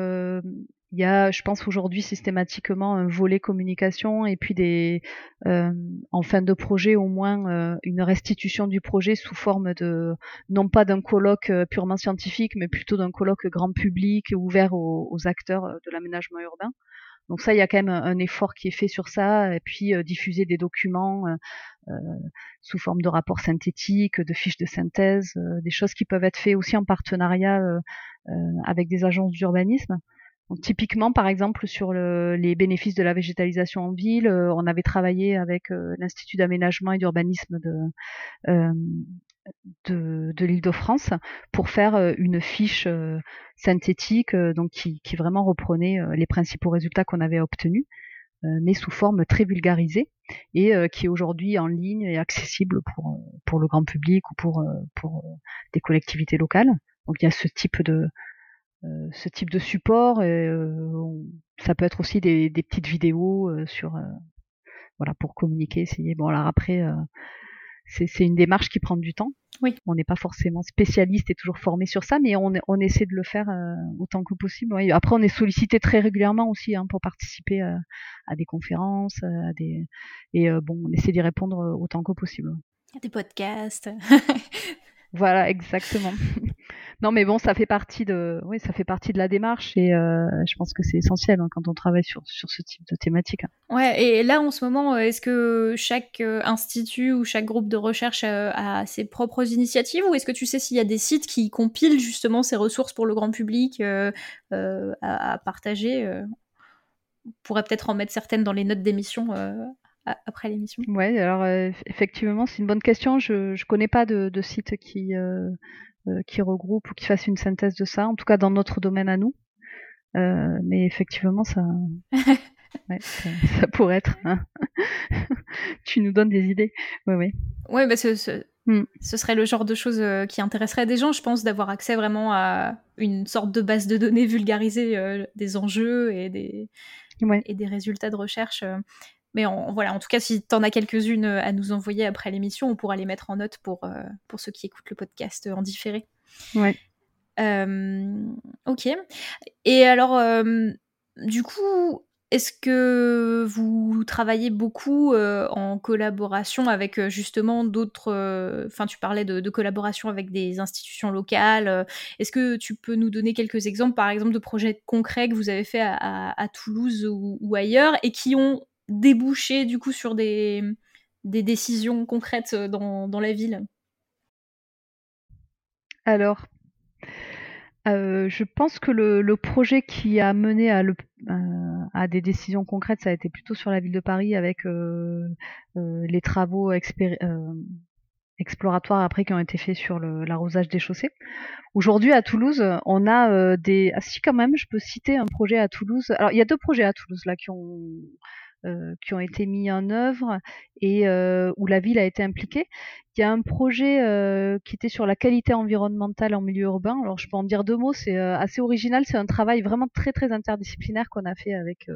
il y a, je pense aujourd'hui systématiquement un volet communication et puis des, euh, en fin de projet au moins euh, une restitution du projet sous forme de, non pas d'un colloque euh, purement scientifique, mais plutôt d'un colloque grand public ouvert aux, aux acteurs de l'aménagement urbain. Donc ça, il y a quand même un, effort qui est fait sur ça, et puis euh, diffuser des documents euh, sous forme de rapports synthétiques, de fiches de synthèse, des choses qui peuvent être faites aussi en partenariat avec des agences d'urbanisme. Donc, typiquement, par exemple, sur le, les bénéfices de la végétalisation en ville, euh, on avait travaillé avec euh, l'Institut d'aménagement et d'urbanisme de, euh, de, de l'Île-de-France pour faire une fiche synthétique donc qui, qui, vraiment reprenait les principaux résultats qu'on avait obtenus, mais sous forme très vulgarisée et qui est aujourd'hui en ligne et accessible pour, pour le grand public ou pour, pour des collectivités locales. Donc il y a ce type de, euh, ce type de support. Et, euh, ça peut être aussi des, des petites vidéos euh, sur voilà pour communiquer, essayer. Bon alors après c'est une démarche qui prend du temps.
Oui.
On n'est pas forcément spécialiste et toujours formé sur ça, mais on, on essaie de le faire euh, autant que possible. Après, on est sollicité très régulièrement aussi hein, pour participer à, à, des conférences, à des et euh, bon, on essaie d'y répondre autant que possible.
Des podcasts.
Voilà, exactement. non, mais bon, ça fait partie de, oui, ça fait partie de la démarche et euh, je pense que c'est essentiel hein, quand on travaille sur, ce type de thématique.
Ouais, et là en ce moment, euh, est-ce que chaque euh, institut ou chaque groupe de recherche a, ses propres initiatives ou est-ce que tu sais s'il y a des sites qui compilent justement ces ressources pour le grand public à, à, partager On pourrait peut-être en mettre certaines dans les notes d'émission après l'émission
Ouais, alors effectivement, c'est une bonne question. Je ne connais pas de, de site qui, euh, qui regroupe ou qui fasse une synthèse de ça, en tout cas dans notre domaine à nous. Euh, mais effectivement, ça, ça, pourrait être. Hein. tu nous donnes des idées. Oui, oui.
Oui, bah ce, hmm. ce, serait le genre de choses euh, qui intéresserait des gens, je pense, d'avoir accès vraiment à une sorte de base de données vulgarisée des enjeux et des, et des résultats de recherche. Mais en, voilà, en tout cas, si tu en as quelques-unes euh, à nous envoyer après l'émission, on pourra les mettre en note pour, euh, pour ceux qui écoutent le podcast en différé.
Ouais.
Euh, ok. Et alors, du coup, est-ce que vous travaillez beaucoup en collaboration avec justement d'autres... Enfin, tu parlais de, collaboration avec des institutions locales. Est-ce que tu peux nous donner quelques exemples, par exemple, de projets concrets que vous avez fait à, Toulouse ou, ailleurs et qui ont déboucher du coup sur des, décisions concrètes euh, dans, la ville?
Alors, euh, je pense que le, projet qui a mené euh, à, des décisions concrètes, ça a été plutôt sur la ville de Paris avec les travaux exploratoires après qui ont été faits sur l'arrosage des chaussées. Aujourd'hui à Toulouse, on a des... Ah si quand même, je peux citer un projet à Toulouse. Alors il y a deux projets à Toulouse là qui ont euh, qui ont été mis en œuvre et euh, où la ville a été impliquée. Il y a un projet euh, qui était sur la qualité environnementale en milieu urbain. Alors je peux en dire deux mots, c'est assez original. C'est un travail vraiment très très interdisciplinaire qu'on a fait avec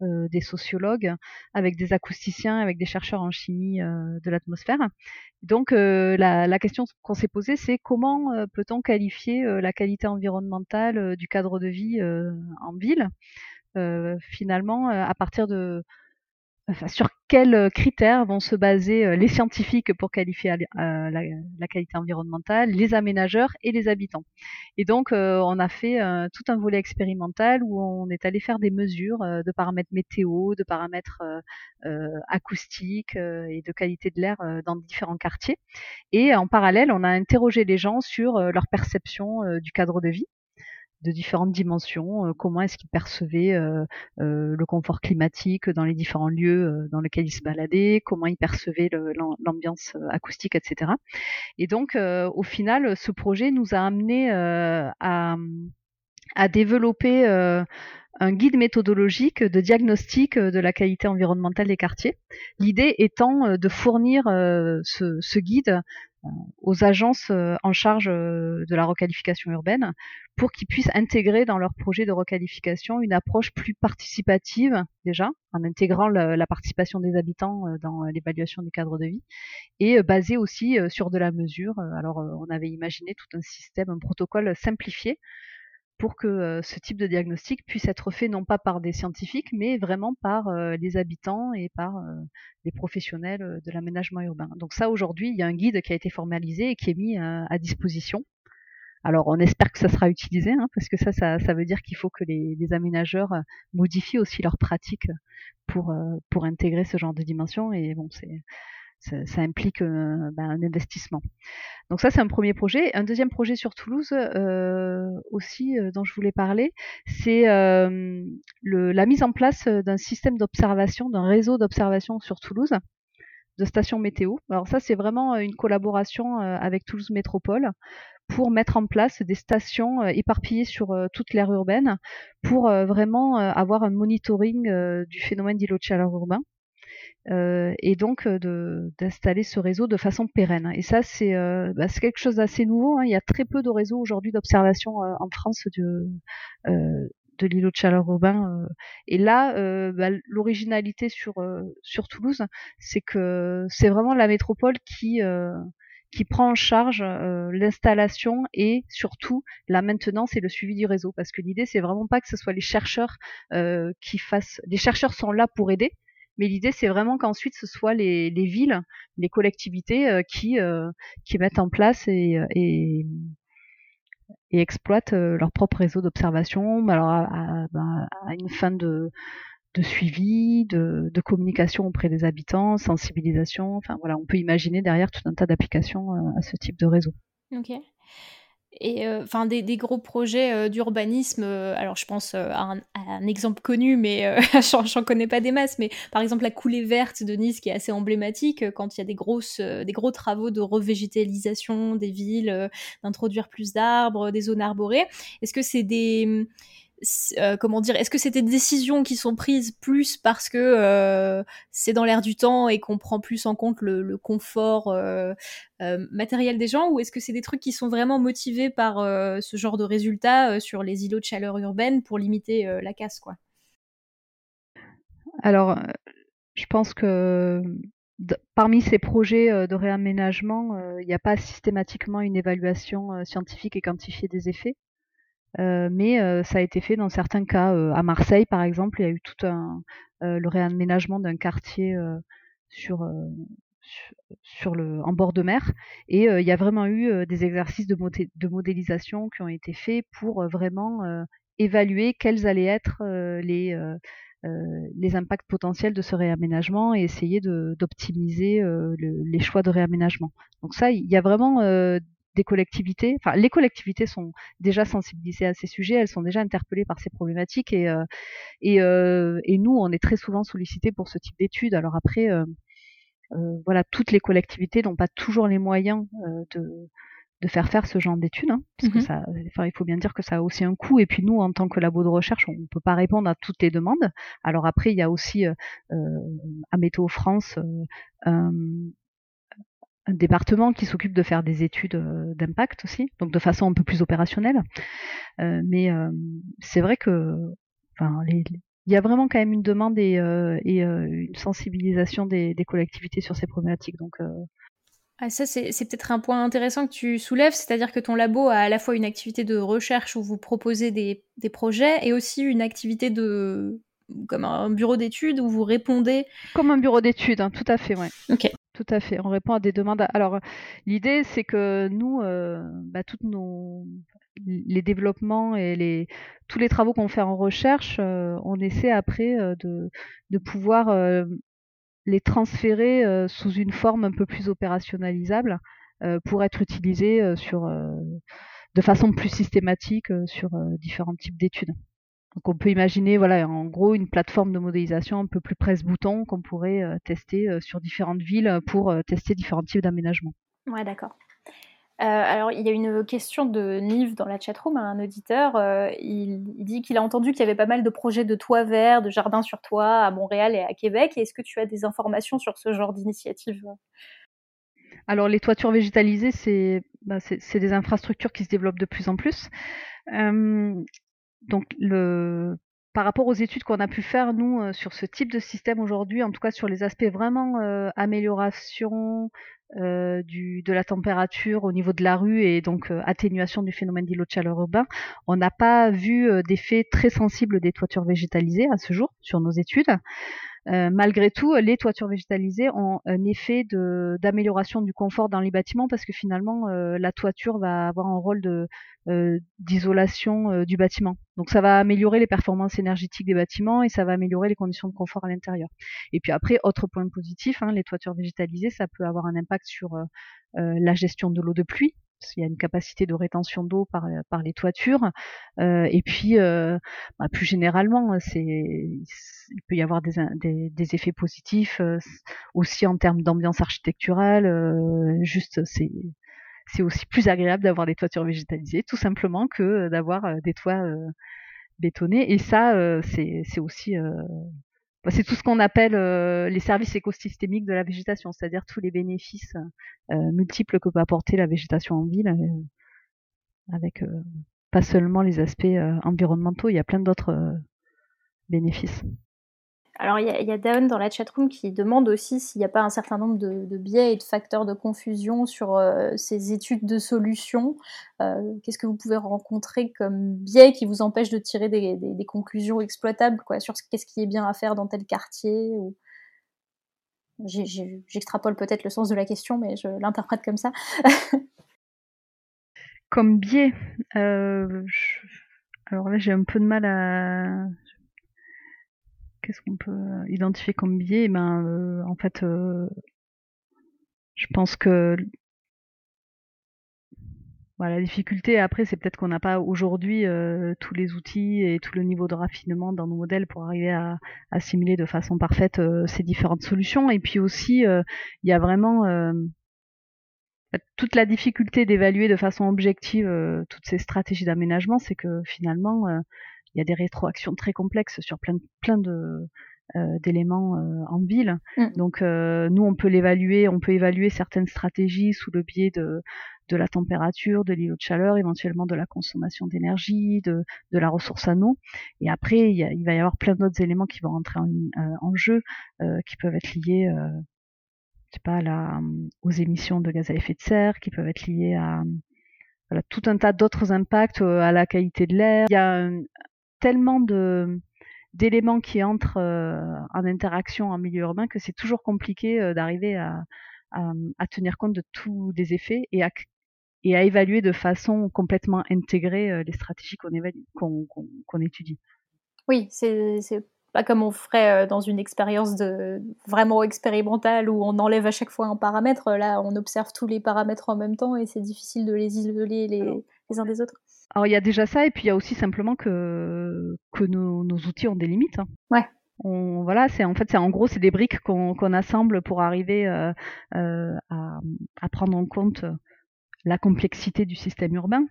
des sociologues, avec des acousticiens, avec des chercheurs en chimie de l'atmosphère. Donc la, question qu'on s'est posée, c'est comment peut-on qualifier la qualité environnementale du cadre de vie en ville? Finalement, euh, à partir de sur quels critères vont se baser les scientifiques pour qualifier la, qualité environnementale, les aménageurs et les habitants. Et donc, on a fait tout un volet expérimental où on est allé faire des mesures de paramètres météo, de paramètres acoustiques et de qualité de l'air dans différents quartiers. Et en parallèle, on a interrogé les gens sur leur perception du cadre de vie de différentes dimensions. Euh, comment est-ce qu'ils percevaient euh, euh, le confort climatique dans les différents lieux dans lesquels ils se baladaient, comment ils percevaient l'ambiance acoustique, etc. Et donc, au final, ce projet nous a amené à, développer un guide méthodologique de diagnostic de la qualité environnementale des quartiers. L'idée étant de fournir ce, guide aux agences euh, en charge euh, de la requalification urbaine pour qu'ils puissent intégrer dans leur projet de requalification une approche plus participative déjà, en intégrant la, participation des habitants euh, dans l'évaluation du cadre de vie, et basée aussi sur de la mesure. Alors on avait imaginé tout un système, un protocole simplifié pour que ce type de diagnostic puisse être fait non pas par des scientifiques, mais vraiment par les habitants et par les professionnels de l'aménagement urbain. Donc ça, aujourd'hui, il y a un guide qui a été formalisé et qui est mis à disposition. Alors, on espère que ça sera utilisé, hein, parce que ça, ça, veut dire qu'il faut que les, aménageurs modifient aussi leurs pratiques pour, pour intégrer ce genre de dimension. Et bon, c'est ça, implique ben, un investissement. Donc ça, c'est un premier projet. Un deuxième projet sur Toulouse euh, aussi euh, dont je voulais parler, c'est euh, la mise en place d'un système d'observation, d'un réseau d'observation sur Toulouse de stations météo. Alors ça, c'est vraiment une collaboration avec Toulouse Métropole pour mettre en place des stations éparpillées sur toute l'aire urbaine pour vraiment avoir un monitoring du phénomène d'îlot de chaleur urbain euh, et donc euh, d'installer ce réseau de façon pérenne. Et ça, c'est euh, bah, quelque chose d'assez nouveau. Hein. Il y a très peu de réseaux aujourd'hui d'observation en France de, de l'îlot de chaleur urbain. Et là, bah, l'originalité sur, sur Toulouse, c'est que c'est vraiment la métropole qui qui prend en charge l'installation et surtout la maintenance et le suivi du réseau. Parce que l'idée, c'est vraiment pas que ce soit les chercheurs qui fassent. Les chercheurs sont là pour aider, Mais l'idée, c'est vraiment qu'ensuite, ce soit les, les villes, les collectivités qui, qui mettent en place et, et exploitent leur propre réseau d'observation, alors à, ben, à, une fin de, de suivi, de, de, communication auprès des habitants, sensibilisation. Enfin voilà, on peut imaginer derrière tout un tas d'applications à ce type de réseau.
Ok et euh, enfin des, gros projets euh, d'urbanisme. Euh, alors je pense à un, un, exemple connu, mais j'en connais pas des masses. Mais par exemple la coulée verte de Nice, qui est assez emblématique, quand il y a des grosses, des gros travaux de revégétalisation des villes, d'introduire plus d'arbres, des zones arborées. Est-ce que c'est des euh, comment dire, est-ce que c'est des décisions qui sont prises plus parce que euh, c'est dans l'air du temps et qu'on prend plus en compte le, confort euh, matériel des gens, ou est-ce que c'est des trucs qui sont vraiment motivés par ce genre de résultats sur les îlots de chaleur urbaine pour limiter la casse, quoi?
Alors, je pense que parmi ces projets de réaménagement, il n'y a pas systématiquement une évaluation scientifique et quantifiée des effets. Euh, mais euh, ça a été fait dans certains cas. Euh, à Marseille, par exemple, il y a eu tout un le réaménagement d'un quartier en bord de mer. Et il y a vraiment eu des exercices de, modélisation qui ont été faits pour vraiment évaluer quels allaient être les, les impacts potentiels de ce réaménagement et essayer d'optimiser les choix de réaménagement. Donc ça, il y a vraiment des collectivités. Enfin, les collectivités sont déjà sensibilisées à ces sujets, elles sont déjà interpellées par ces problématiques et, euh, et, euh, et nous, on est très souvent sollicités pour ce type d'études. Alors après, euh, voilà, toutes les collectivités n'ont pas toujours les moyens de, de faire faire ce genre d'études, hein, parce que mmh ça, enfin, il faut bien dire que ça a aussi un coût. Et puis nous, en tant que labo de recherche, on ne peut pas répondre à toutes les demandes. Alors après, il y a aussi euh, à Météo France euh, un département qui s'occupe de faire des études euh, d'impact aussi, donc de façon un peu plus opérationnelle. Euh, mais euh, c'est vrai que, enfin, il y a vraiment quand même une demande et, et une sensibilisation des, des, collectivités sur ces problématiques. Donc
ah, ça, c'est peut-être un point intéressant que tu soulèves, c'est-à-dire que ton labo a à la fois une activité de recherche où vous proposez des, des projets et aussi une activité de comme un bureau d'études où vous répondez
Comme un bureau d'études, hein, tout à fait, ouais.
Ok.
Tout à fait. On répond à des demandes. Alors, l'idée, c'est que nous, euh, bah, toutes nos les développements et les tous les travaux qu'on fait en recherche, euh, on essaie après euh, de, pouvoir les transférer sous une forme un peu plus opérationnalisable pour être utilisés de façon plus systématique sur différents types d'études. Donc on peut imaginer, voilà, en gros, une plateforme de modélisation un peu plus presse-bouton qu'on pourrait euh, tester euh, sur différentes villes pour euh, tester différents types d'aménagement.
Ouais, d'accord. alors, il y a une question de Nive dans la chatroom, un auditeur. il, dit qu'il a entendu qu'il y avait pas mal de projets de toits verts, de jardins sur toit à Montréal et à Québec. Est-ce que tu as des informations sur ce genre d'initiative?
Alors, les toitures végétalisées, bah, c'est des infrastructures qui se développent de plus en plus donc le par rapport aux études qu'on a pu faire nous euh, sur ce type de système aujourd'hui, en tout cas sur les aspects vraiment euh, amélioration euh, de la température au niveau de la rue et donc atténuation du phénomène d'îlot de chaleur urbain, on n'a pas vu d'effet très sensible des toitures végétalisées à ce jour sur nos études. Euh, malgré tout, les toitures végétalisées ont un effet d'amélioration du confort dans les bâtiments parce que finalement, euh, la toiture va avoir un rôle euh, d'isolation du bâtiment. Donc ça va améliorer les performances énergétiques des bâtiments et ça va améliorer les conditions de confort à l'intérieur. Et puis après, autre point positif, hein, les toitures végétalisées, ça peut avoir un impact sur la gestion de l'eau de pluie il y a une capacité de rétention d'eau par, par les toitures. Euh, et puis, euh, bah, plus généralement, il peut y avoir des, des, effets positifs euh, aussi en termes d'ambiance architecturale. Euh, juste, c'est aussi plus agréable d'avoir des toitures végétalisées, tout simplement, que d'avoir euh, des toits bétonnés. Et ça, c'est aussi c'est tout ce qu'on appelle euh, les services écosystémiques de la végétation, c'est-à-dire tous les bénéfices euh, multiples que peut apporter la végétation en ville, euh, avec pas seulement les aspects environnementaux, il y a plein d'autres bénéfices.
Alors, il y, a, Daon dans la chatroom qui demande aussi s'il n'y a pas un certain nombre de, biais et de facteurs de confusion sur euh, ces études de solutions. Euh, qu'est-ce que vous pouvez rencontrer comme biais qui vous empêche de tirer des, conclusions exploitables quoi, sur qu'est-ce qui est bien à faire dans tel quartier. J'extrapole peut-être le sens de la question, mais je l'interprète comme ça.
comme biais, euh, alors là j'ai un peu de mal à. Qu'est-ce qu'on peut identifier comme biais? Ben, euh, en fait, euh, je pense que la difficulté après, c'est peut-être qu'on n'a pas aujourd'hui euh, tous les outils et tout le niveau de raffinement dans nos modèles pour arriver à, assimiler de façon parfaite euh, ces différentes solutions. Et puis aussi, euh, il y a vraiment toute la difficulté d'évaluer de façon objective toutes ces stratégies d'aménagement, c'est que finalement, il y a des rétroactions très complexes sur plein, plein de d'éléments en ville. Mmh. Donc nous, on peut l'évaluer, on peut évaluer certaines stratégies sous le biais de de la température, de l'îlot de chaleur, éventuellement de la consommation d'énergie, de, de, la ressource en eau. Et après, il, va y avoir plein d'autres éléments qui vont rentrer en, euh, en jeu, euh, qui peuvent être liés, euh, je sais pas, la, aux émissions de gaz à effet de serre, qui peuvent être liés à voilà, tout un tas d'autres impacts, euh, à la qualité de l'air. Il y a tellement de d'éléments qui entrent en interaction en milieu urbain que c'est toujours compliqué d'arriver à, à, à, tenir compte de tous des effets et à et à évaluer de façon complètement intégrée euh, les stratégies qu'on qu'on étudie.
Oui, c'est pas comme on ferait euh, dans une expérience de vraiment expérimentale où on enlève à chaque fois un paramètre. Là, on observe tous les paramètres en même temps et c'est difficile de les isoler les, les, uns des autres.
Alors il y a déjà ça et puis il y a aussi simplement que que nos, nos outils ont des limites. Hein.
Ouais.
On, voilà, c'est en fait, c'est en gros, c'est des briques qu'on assemble pour arriver euh, euh, à, à, prendre en compte la complexité du système urbain.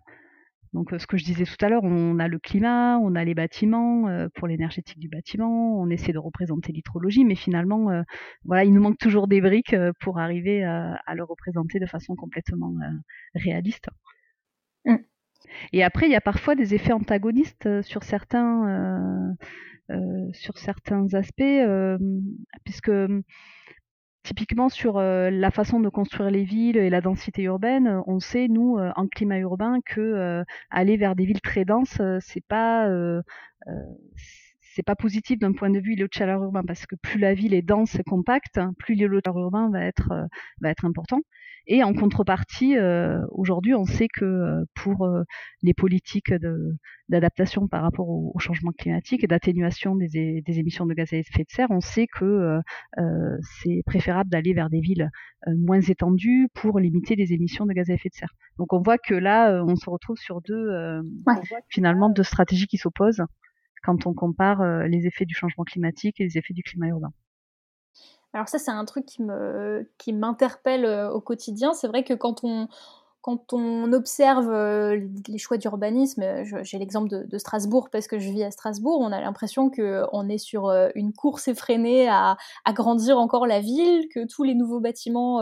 Donc euh, ce que je disais tout à l'heure, on a le climat, on a les bâtiments euh, pour l'énergétique du bâtiment, on essaie de représenter l'hydrologie, mais finalement, euh, voilà, il nous manque toujours des briques pour arriver à, le représenter de façon complètement réaliste. Mm. Et après, il y a parfois des effets antagonistes sur certains, sur certains aspects, puisque Typiquement sur euh, la façon de construire les villes et la densité urbaine, on sait nous euh, en climat urbain que euh, aller vers des villes très denses, c'est pas c'est pas positif d'un point de vue îlot de chaleur urbain parce que plus la ville est dense et compacte, plus l'îlot de chaleur urbain va être va être important. Et en contrepartie, euh, aujourd'hui, on sait que euh, pour euh, les politiques d'adaptation par rapport au, changement climatique et d'atténuation des, des, émissions de gaz à effet de serre, on sait que c'est préférable d'aller vers des villes moins étendues pour limiter les émissions de gaz à effet de serre. Donc on voit que là, on se retrouve sur deux, finalement, deux stratégies qui s'opposent quand on compare les effets du changement climatique et les effets du climat urbain.
Alors ça, c'est un truc qui me qui m'interpelle euh, au quotidien. C'est vrai que quand on quand on observe euh, les choix d'urbanisme, euh, j'ai l'exemple de, Strasbourg parce que je vis à Strasbourg, on a l'impression qu'on est sur une course effrénée à agrandir encore la ville, que tous les nouveaux bâtiments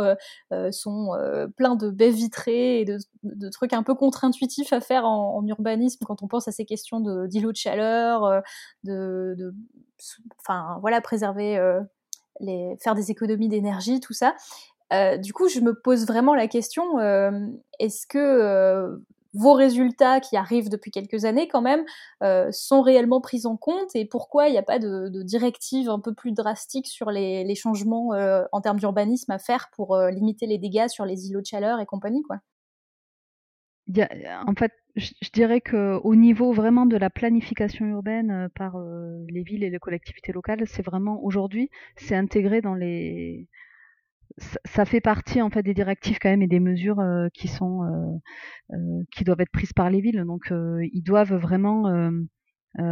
sont pleins de baies vitrées et de, trucs un peu contre-intuitifs à faire en, urbanisme quand on pense à ces questions d'îlots de, chaleur, de, de, enfin voilà, préserver faire des économies d'énergie, tout ça. Euh, du coup, je me pose vraiment la question euh, est-ce que euh, vos résultats qui arrivent depuis quelques années, quand même, sont réellement pris en compte et pourquoi il n'y a pas de, directive un peu plus drastique sur les, les changements en termes d'urbanisme à faire pour limiter les dégâts sur les îlots de chaleur et compagnie, quoi?
En fait, je, dirais qu'au niveau vraiment de la planification urbaine euh, par euh, les villes et les collectivités locales, c'est vraiment aujourd'hui, c'est intégré dans les. Ça, fait partie en fait des directives quand même et des mesures euh, qui sont qui doivent être prises par les villes. Donc ils doivent vraiment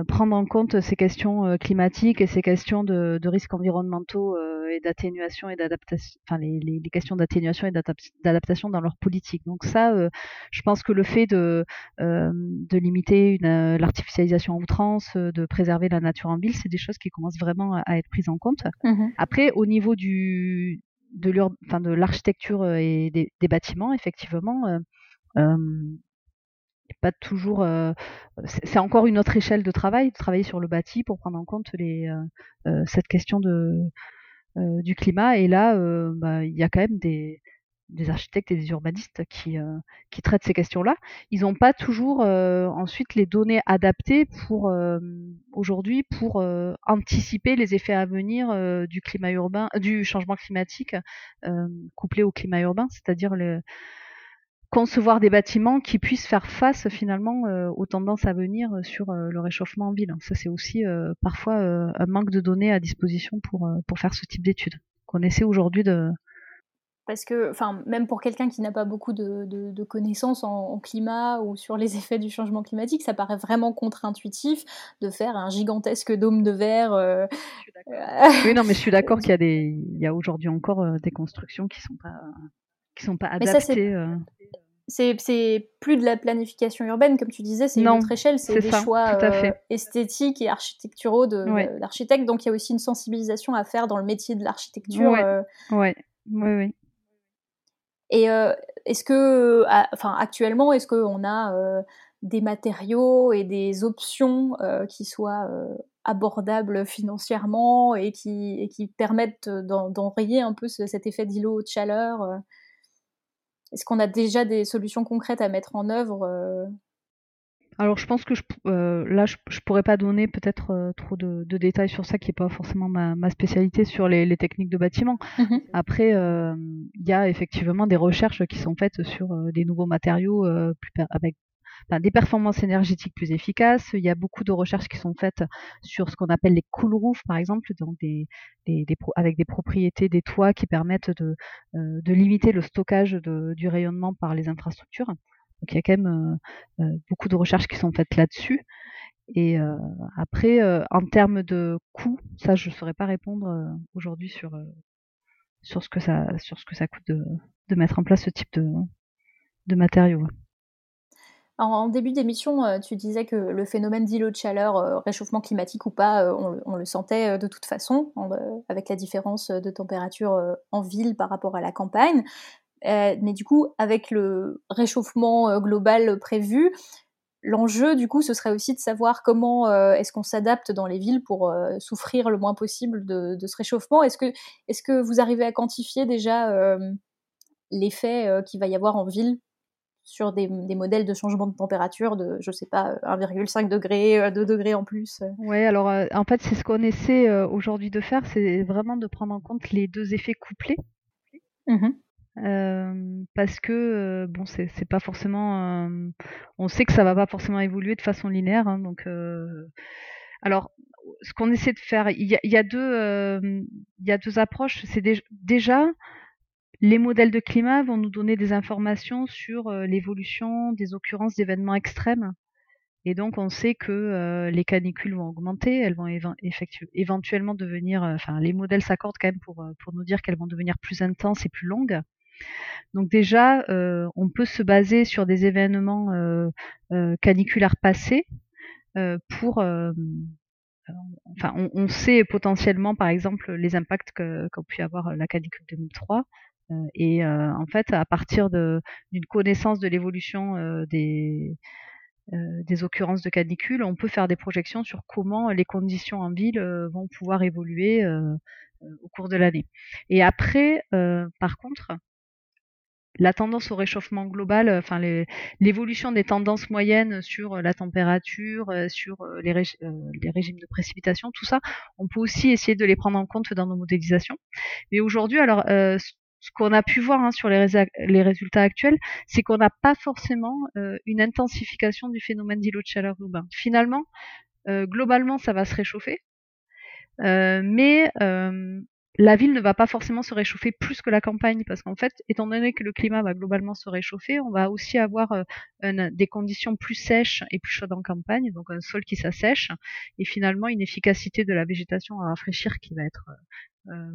prendre en compte ces questions euh, climatiques et ces questions de, de risques environnementaux euh, et d'atténuation et d'adaptation, enfin les, les, les questions d'atténuation et d'adaptation dans leur politique. Donc ça, je pense que le fait de, de limiter l'artificialisation en outrance, de préserver la nature en ville, c'est des choses qui commencent vraiment à, être prises en compte. Mmh Après, au niveau du de l'architecture et des, des, bâtiments, effectivement, euh, pas toujours. Euh, c'est encore une autre échelle de travail, de travailler sur le bâti pour prendre en compte les, euh, euh, cette question de, du climat. Et là, bah, il y a quand même des, des architectes et des urbanistes qui, qui traitent ces questions-là, ils n'ont pas toujours ensuite les données adaptées pour aujourd'hui pour anticiper les effets à venir du climat urbain, du changement climatique couplé au climat urbain, c'est-à-dire le concevoir des bâtiments qui puissent faire face finalement euh, aux tendances à venir sur euh, le réchauffement en ville. Ça, c'est aussi euh, parfois un manque de données à disposition pour, pour faire ce type d'études qu'on essaie aujourd'hui de...
Parce que, enfin, même pour quelqu'un qui n'a pas beaucoup de, de, connaissances en, climat ou sur les effets du changement climatique, ça paraît vraiment contre-intuitif de faire un gigantesque dôme de verre.
oui, non, mais je suis d'accord qu'il y a des, il y a aujourd'hui encore des constructions qui sont pas qui sont pas adaptés.
Euh. C'est plus de la planification urbaine, comme tu disais, c'est une autre échelle, c'est des choix euh, esthétiques et architecturaux de, l'architecte. Donc il y a aussi une sensibilisation à faire dans le métier de l'architecture.
Oui, euh. oui, oui.
Et est-ce que, enfin, actuellement, est-ce qu'on a des matériaux et des options qui soient abordables financièrement et qui, et qui permettent d'enrayer un peu cet effet d'îlot de chaleur est-ce qu'on a déjà des solutions concrètes à mettre en œuvre euh?
alors je pense que je, euh, là je, ne pourrais pas donner peut-être euh, trop de, détails sur ça qui n'est pas forcément ma, spécialité sur les, techniques de bâtiment. Mmh Après il y a effectivement des recherches qui sont faites sur des nouveaux matériaux avec des performances énergétiques plus efficaces. Il y a beaucoup de recherches qui sont faites sur ce qu'on appelle les cool roofs, par exemple, avec des propriétés des toits qui permettent de, euh, limiter le stockage du rayonnement par les infrastructures. Donc il y a quand même euh, euh, beaucoup de recherches qui sont faites là-dessus. Et après, en termes de coûts, ça je ne saurais pas répondre aujourd'hui sur, ce que ça, coûte de, mettre en place ce type de matériaux.
En début d'émission, euh, tu disais que le phénomène d'îlot de chaleur, euh, réchauffement climatique ou pas, euh, on, le sentait de toute façon, avec la différence de température en ville par rapport à la campagne. mais du coup, avec le réchauffement global prévu, l'enjeu, du coup, ce serait aussi de savoir comment est-ce qu'on s'adapte dans les villes pour souffrir le moins possible de, ce réchauffement. Est-ce que, est que vous arrivez à quantifier déjà l'effet qu'il va y avoir en ville sur des, modèles de changement de température de, je sais pas, 1,5 degré, 2 degrés en plus.
Oui, alors euh, en fait, c'est ce qu'on essaie euh, aujourd'hui de faire, c'est vraiment de prendre en compte les deux effets couplés. Mmh euh, parce que bon, c'est pas forcément. on sait que ça va pas forcément évoluer de façon linéaire. Hein, donc, alors, ce qu'on essaie de faire, il y a, deux, il y a deux approches. C'est déjà les modèles de climat vont nous donner des informations sur euh, l'évolution des occurrences d'événements extrêmes. Et donc, on sait que euh, les canicules vont augmenter, elles vont éventuellement devenir, euh, enfin, les modèles s'accordent quand même pour, pour nous dire qu'elles vont devenir plus intenses et plus longues. Donc déjà, on peut se baser sur des événements caniculaires passés pour, enfin, on, sait potentiellement, par exemple, les impacts qu'a pu avoir la canicule 2003. Euh, et euh, en fait, à partir d'une connaissance de l'évolution euh, des, des occurrences de canicules, on peut faire des projections sur comment les conditions en ville vont pouvoir évoluer au cours de l'année. Et après, par contre, la tendance au réchauffement global, enfin l'évolution des tendances moyennes sur la température, sur les, les, régimes de précipitation, tout ça, on peut aussi essayer de les prendre en compte dans nos modélisations. Mais aujourd'hui, alors ce qu'on a pu voir hein, sur les, résultats actuels, c'est qu'on n'a pas forcément euh, une intensification du phénomène d'îlot de chaleur urbain. Finalement, euh, globalement, ça va se réchauffer, euh, mais la ville ne va pas forcément se réchauffer plus que la campagne, parce qu'en fait, étant donné que le climat va globalement se réchauffer, on va aussi avoir des conditions plus sèches et plus chaudes en campagne, donc un sol qui s'assèche, et finalement une efficacité de la végétation à rafraîchir qui va être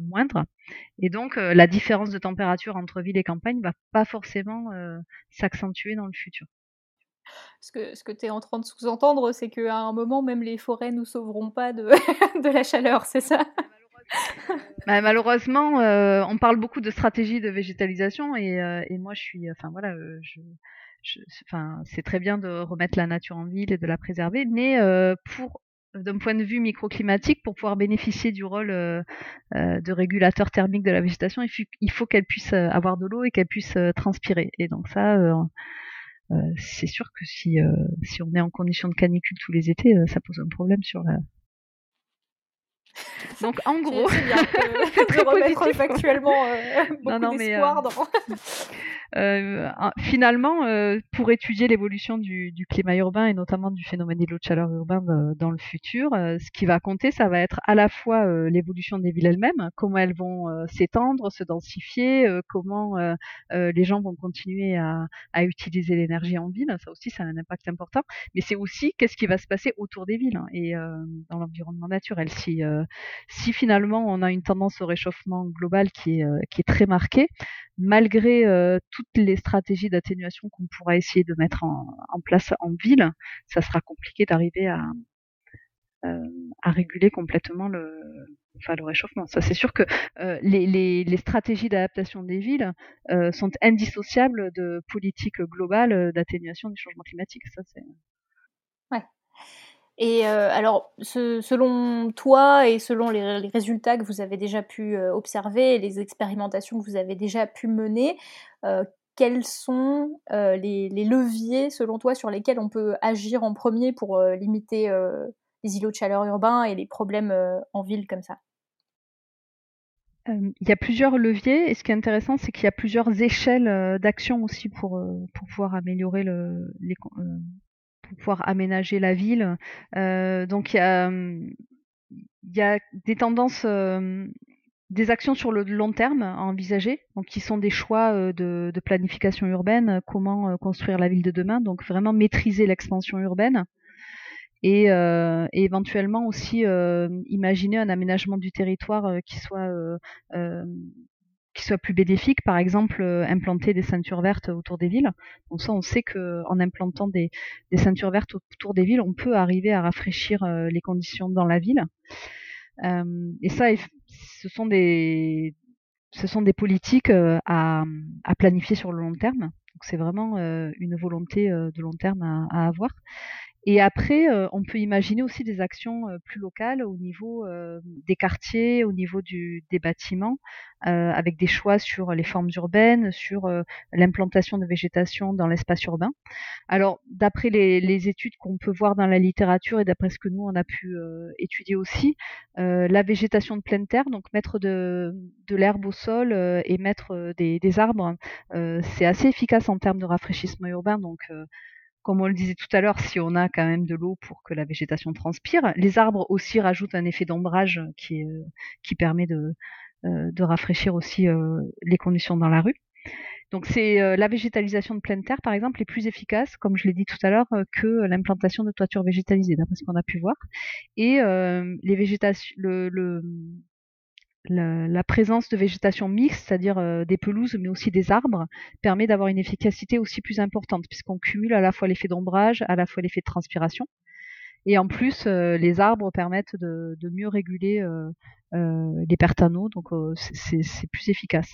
moindre. Et donc, euh, la différence de température entre ville et campagne va pas forcément euh, s'accentuer dans le futur.
Ce que, ce que tu es en train de sous-entendre, c'est qu'à un moment, même les forêts nous sauveront pas de, de la chaleur, c'est ça?
Bah, Malheureusement, on parle beaucoup de stratégie de végétalisation et, et moi, je suis, enfin voilà, je, enfin, c'est très bien de remettre la nature en ville et de la préserver, mais pour d'un point de vue microclimatique, pour pouvoir bénéficier du rôle de régulateur thermique de la végétation, il faut qu'elle puisse avoir de l'eau et qu'elle puisse transpirer. Et donc ça, c'est sûr que si, si on est en condition de canicule tous les étés, ça pose un problème sur la, donc en gros,
c'est très remettre factuellement euh, beaucoup d'espoir dans...
Euh, finalement, euh, pour étudier l'évolution du, climat urbain et notamment du phénomène lots de chaleur urbain dans le futur, ce qui va compter, ça va être à la fois l'évolution des villes elles-mêmes, comment elles vont s'étendre, se densifier, comment les gens vont continuer à, utiliser l'énergie en ville. Ça aussi, ça a un impact important. Mais c'est aussi qu'est-ce qui va se passer autour des villes hein, et dans l'environnement naturel. Si, si finalement on a une tendance au réchauffement global qui est, est très marquée, malgré euh, toutes les stratégies d'atténuation qu'on pourra essayer de mettre en, place en ville, ça sera compliqué d'arriver à, euh, réguler complètement le, réchauffement. Ça, c'est sûr que euh, les, les, les, stratégies d'adaptation des villes sont indissociables de politiques globales d'atténuation du changement climatique. Ça, c'est
et euh, alors, selon toi et selon les, résultats que vous avez déjà pu euh, observer et les expérimentations que vous avez déjà pu mener, euh, quels sont les, leviers, selon toi, sur lesquels on peut agir en premier pour limiter les îlots de chaleur urbains et les problèmes en ville comme ça?
Il y a plusieurs leviers et ce qui est intéressant, c'est qu'il y a plusieurs échelles d'action aussi pour, pour pouvoir améliorer le, les, pour pouvoir aménager la ville. Euh, donc il y a, y a, des tendances, euh, des actions sur le long terme à envisager, donc qui sont des choix euh, de, planification urbaine, comment construire la ville de demain, donc vraiment maîtriser l'expansion urbaine. Et, euh, éventuellement aussi euh, imaginer un aménagement du territoire qui soit qui soit plus bénéfique, par exemple euh, implanter des ceintures vertes autour des villes. On sait que en implantant des, ceintures vertes autour des villes, on peut arriver à rafraîchir euh, les conditions dans la ville. Euh, et ça, ce sont des politiques à, planifier sur le long terme. Donc c'est vraiment une volonté de long terme à avoir. Et après, euh, on peut imaginer aussi des actions euh, plus locales au niveau euh, des quartiers, au niveau du, des bâtiments, avec des choix sur les formes urbaines, sur l'implantation de végétation dans l'espace urbain. Alors, d'après les, les, études qu'on peut voir dans la littérature et d'après ce que nous on a pu étudier aussi, la végétation de pleine terre, donc mettre de, de l'herbe au sol et mettre des, des arbres, c'est assez efficace en termes de rafraîchissement urbain. Donc comme on le disait tout à l'heure, si on a quand même de l'eau pour que la végétation transpire. Les arbres aussi rajoutent un effet d'ombrage qui, euh, permet de, euh, de rafraîchir aussi euh, les conditions dans la rue. Donc c'est la végétalisation de pleine terre, par exemple, est plus efficace, comme je l'ai dit tout à l'heure, que l'implantation de toitures végétalisées, d'après ce qu'on a pu voir. Et les végétations, le, le, la, présence de végétation mixte, c'est-à-dire euh, des pelouses mais aussi des arbres, permet d'avoir une efficacité aussi plus importante puisqu'on cumule à la fois l'effet d'ombrage, à la fois l'effet de transpiration. Et en plus, euh, les arbres permettent de, mieux réguler euh, les pertes en donc c'est plus efficace.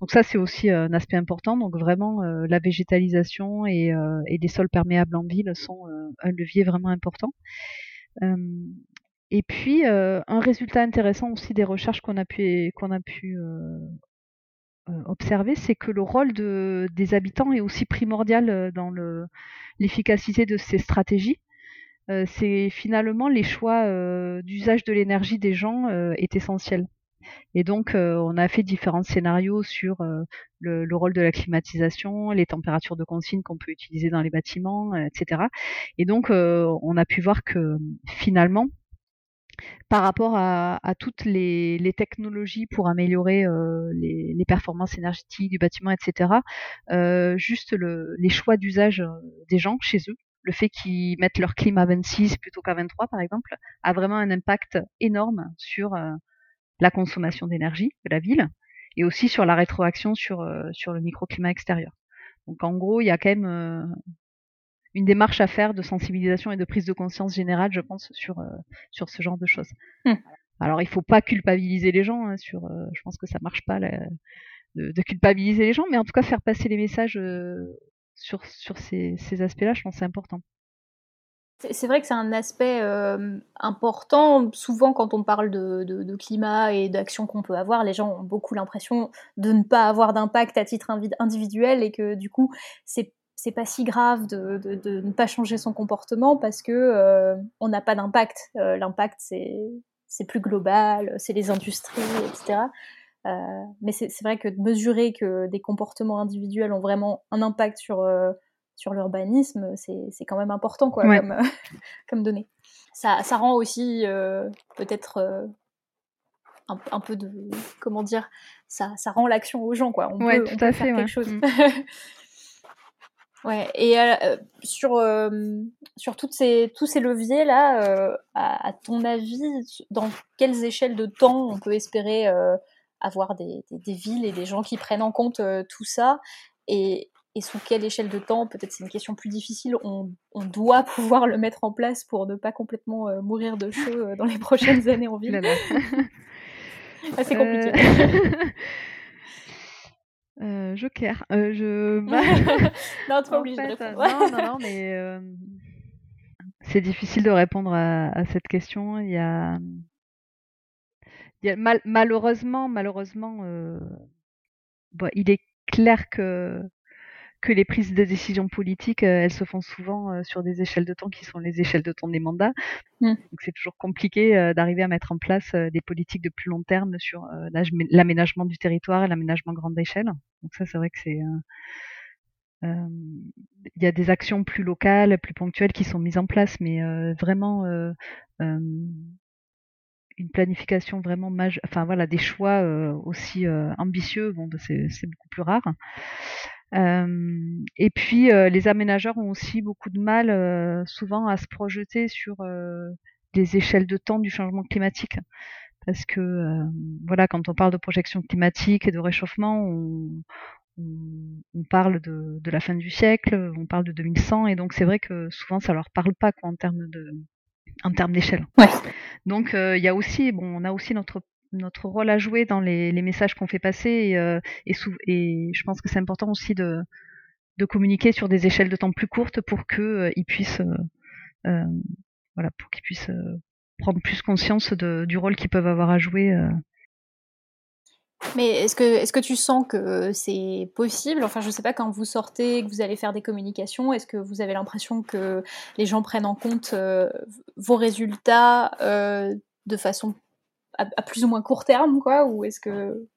Donc ça, c'est aussi un aspect important. Donc vraiment, la végétalisation et, et, les sols perméables en ville sont un levier vraiment important. Et puis, euh, un résultat intéressant aussi des recherches qu'on a pu, a pu euh, euh, observer, c'est que le rôle de, des habitants est aussi primordial dans l'efficacité de ces stratégies. c'est finalement les choix d'usage de l'énergie des gens est essentiel. Et donc, on a fait différents scénarios sur le, rôle de la climatisation, les températures de consigne qu'on peut utiliser dans les bâtiments, etc. Et donc, on a pu voir que finalement, par rapport à, toutes les, technologies pour améliorer euh, les, performances énergétiques du bâtiment, etc. Euh, juste les choix d'usage euh, des gens chez eux, le fait qu'ils mettent leur clim à 26 plutôt qu'à 23 par exemple, a vraiment un impact énorme sur la consommation d'énergie de la ville et aussi sur la rétroaction sur, sur le microclimat extérieur. Donc en gros, il y a quand même une démarche à faire de sensibilisation et de prise de conscience générale, je pense, sur, euh, sur ce genre de choses. Hmm. Alors, il faut pas culpabiliser les gens. Hein, sur, euh, je pense que ça marche pas de, culpabiliser les gens, mais en tout cas faire passer les messages euh, sur, sur ces, ces aspects-là, je pense c'est important.
C'est vrai que c'est un aspect euh, important. Souvent, quand on parle de, climat et d'actions qu'on peut avoir, les gens ont beaucoup l'impression de ne pas avoir d'impact à titre individuel et que du coup, c'est c'est pas si grave de, ne pas changer son comportement parce que euh, on n'a pas d'impact. Euh, l'impact, c'est plus global, c'est les industries, etc. mais c'est vrai que de mesurer que des comportements individuels ont vraiment un impact sur sur l'urbanisme, c'est quand même important quoi, comme, comme donnée. Ça, ça, rend aussi euh, peut-être euh, un, un, peu de. Comment dire Ça, ça rend l'action aux gens, quoi. On peut, tout à fait, faire quelque chose. Mm. ouais, et euh, sur, sur toutes ces, tous ces leviers-là, à, ton avis, dans quelles échelles de temps on peut espérer avoir des, des, des, villes et des gens qui prennent en compte tout ça? Et, et sous quelle échelle de temps, peut-être c'est une question plus difficile, on, doit pouvoir le mettre en place pour ne pas complètement euh, mourir de chaud euh, dans les prochaines années en ville? c'est compliqué.
Euh, joker. je...
non, pas obligé de répondre. non, non, non,
mais c'est difficile de répondre à, cette question. Il y a, il y a malheureusement, malheureusement, il est clair que que les prises de décision politiques, euh, elles se font souvent euh, sur des échelles de temps qui sont les échelles de temps des mandats. Mmh. Donc c'est toujours compliqué euh, d'arriver à mettre en place des politiques de plus long terme sur l'aménagement du territoire et l'aménagement grande échelle. Donc ça, c'est vrai que c'est il y a des actions plus locales, plus ponctuelles qui sont mises en place, mais vraiment une planification vraiment majeure, enfin voilà, des choix aussi ambitieux, bon, bah, c'est beaucoup plus rare. Euh, et puis euh, les aménageurs ont aussi beaucoup de mal euh, souvent à se projeter sur des échelles de temps du changement climatique parce que voilà, quand on parle de projection climatique et de réchauffement, on, on, parle de, de, la fin du siècle, on parle de 2100, et donc c'est vrai que souvent ça leur parle pas quoi en termes de en termes d'échelle.
Ouais.
Donc il y a aussi, bon, on a aussi notre notre rôle à jouer dans les, messages qu'on fait passer et, euh, et, je pense que c'est important aussi de, communiquer sur des échelles de temps plus courtes pour qu'ils euh, puissent euh, voilà pour qu'ils puissent prendre plus conscience du rôle qu'ils peuvent avoir à jouer.
Mais est-ce que, est que tu sens que c'est possible? Enfin, je ne sais pas, quand vous sortez, que vous allez faire des communications, est-ce que vous avez l'impression que les gens prennent en compte vos résultats de façon à, plus ou moins court terme, quoi, ou est-ce que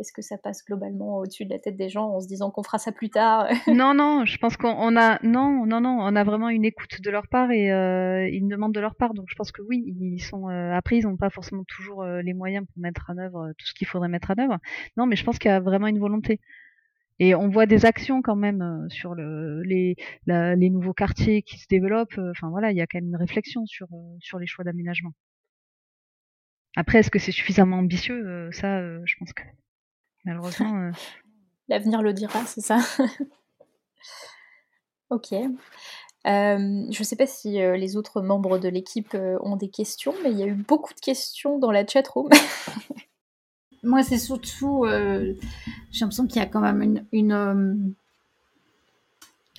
est-ce que ça passe globalement au-dessus de la tête des gens en se disant qu'on fera ça plus tard
Non, non, je pense qu'on a non, non, non, on a vraiment une écoute de leur part et euh, une demande de leur part. Donc je pense que oui, ils sont euh, après ils n'ont pas forcément toujours euh, les moyens pour mettre en œuvre tout ce qu'il faudrait mettre en œuvre. Non, mais je pense qu'il y a vraiment une volonté. Et on voit des actions quand même sur le, les, les nouveaux quartiers qui se développent. Enfin voilà, il y a quand même une réflexion sur, sur les choix d'aménagement. Après, est-ce que c'est suffisamment ambitieux euh, Ça, euh, je pense que malheureusement. Euh,
L'avenir le dira, c'est ça. ok. je ne sais pas si les autres membres de l'équipe ont des questions, mais il y a eu beaucoup de questions dans la chatroom.
Moi, c'est surtout, j'ai l'impression qu'il y a quand même une,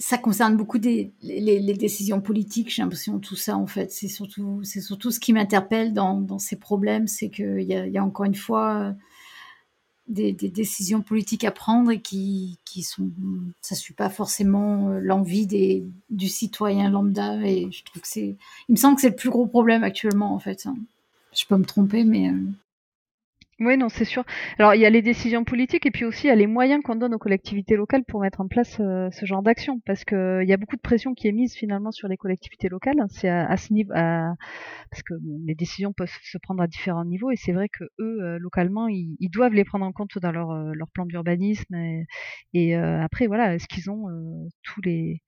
ça concerne beaucoup des, les, décisions politiques, j'ai l'impression, tout ça, en fait. C'est surtout, c'est surtout ce qui m'interpelle dans, ces problèmes, c'est qu'il y y a encore une fois euh, des, des, décisions politiques à prendre et qui, qui sont, ça suit pas forcément euh, l'envie du citoyen lambda. Et je trouve que c'est, il me semble que c'est le plus gros problème actuellement, en fait. Je peux me tromper, mais euh,
oui, non, c'est sûr. Alors, il y a les décisions politiques et puis aussi il y a les moyens qu'on donne aux collectivités locales pour mettre en place euh, ce genre d'action, parce que il y a beaucoup de pression qui est mise finalement sur les collectivités locales. C'est à, ce niveau, parce que les décisions peuvent se prendre à différents niveaux et c'est vrai que eux, euh, localement, ils, doivent les prendre en compte dans leur, euh, leur plan d'urbanisme et, après, voilà, est-ce qu'ils ont tous les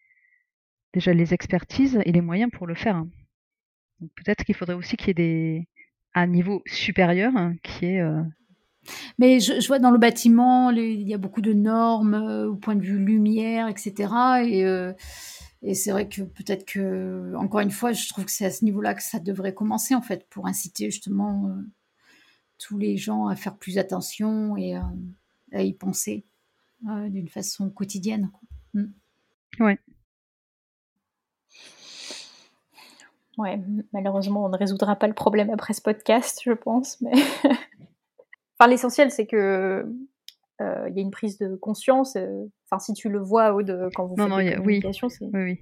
déjà les expertises et les moyens pour le faire. Hein. peut-être qu'il faudrait aussi qu'il y ait des un niveau supérieur hein, qui est. Euh,
Mais je, vois dans le bâtiment, il y a beaucoup de normes euh, au point de vue lumière, etc. Et, euh, et c'est vrai que peut-être que, encore une fois, je trouve que c'est à ce niveau-là que ça devrait commencer, en fait, pour inciter justement tous les gens à faire plus attention et à y penser d'une façon quotidienne. Mm.
Ouais.
Ouais, malheureusement, on ne résoudra pas le problème après ce podcast, je pense. Mais enfin, l'essentiel, c'est que euh, il y a une prise de conscience. Euh, enfin, si tu le vois, Aude, quand vous
non,
faites
non,
des
a, oui,
communications,
oui, oui.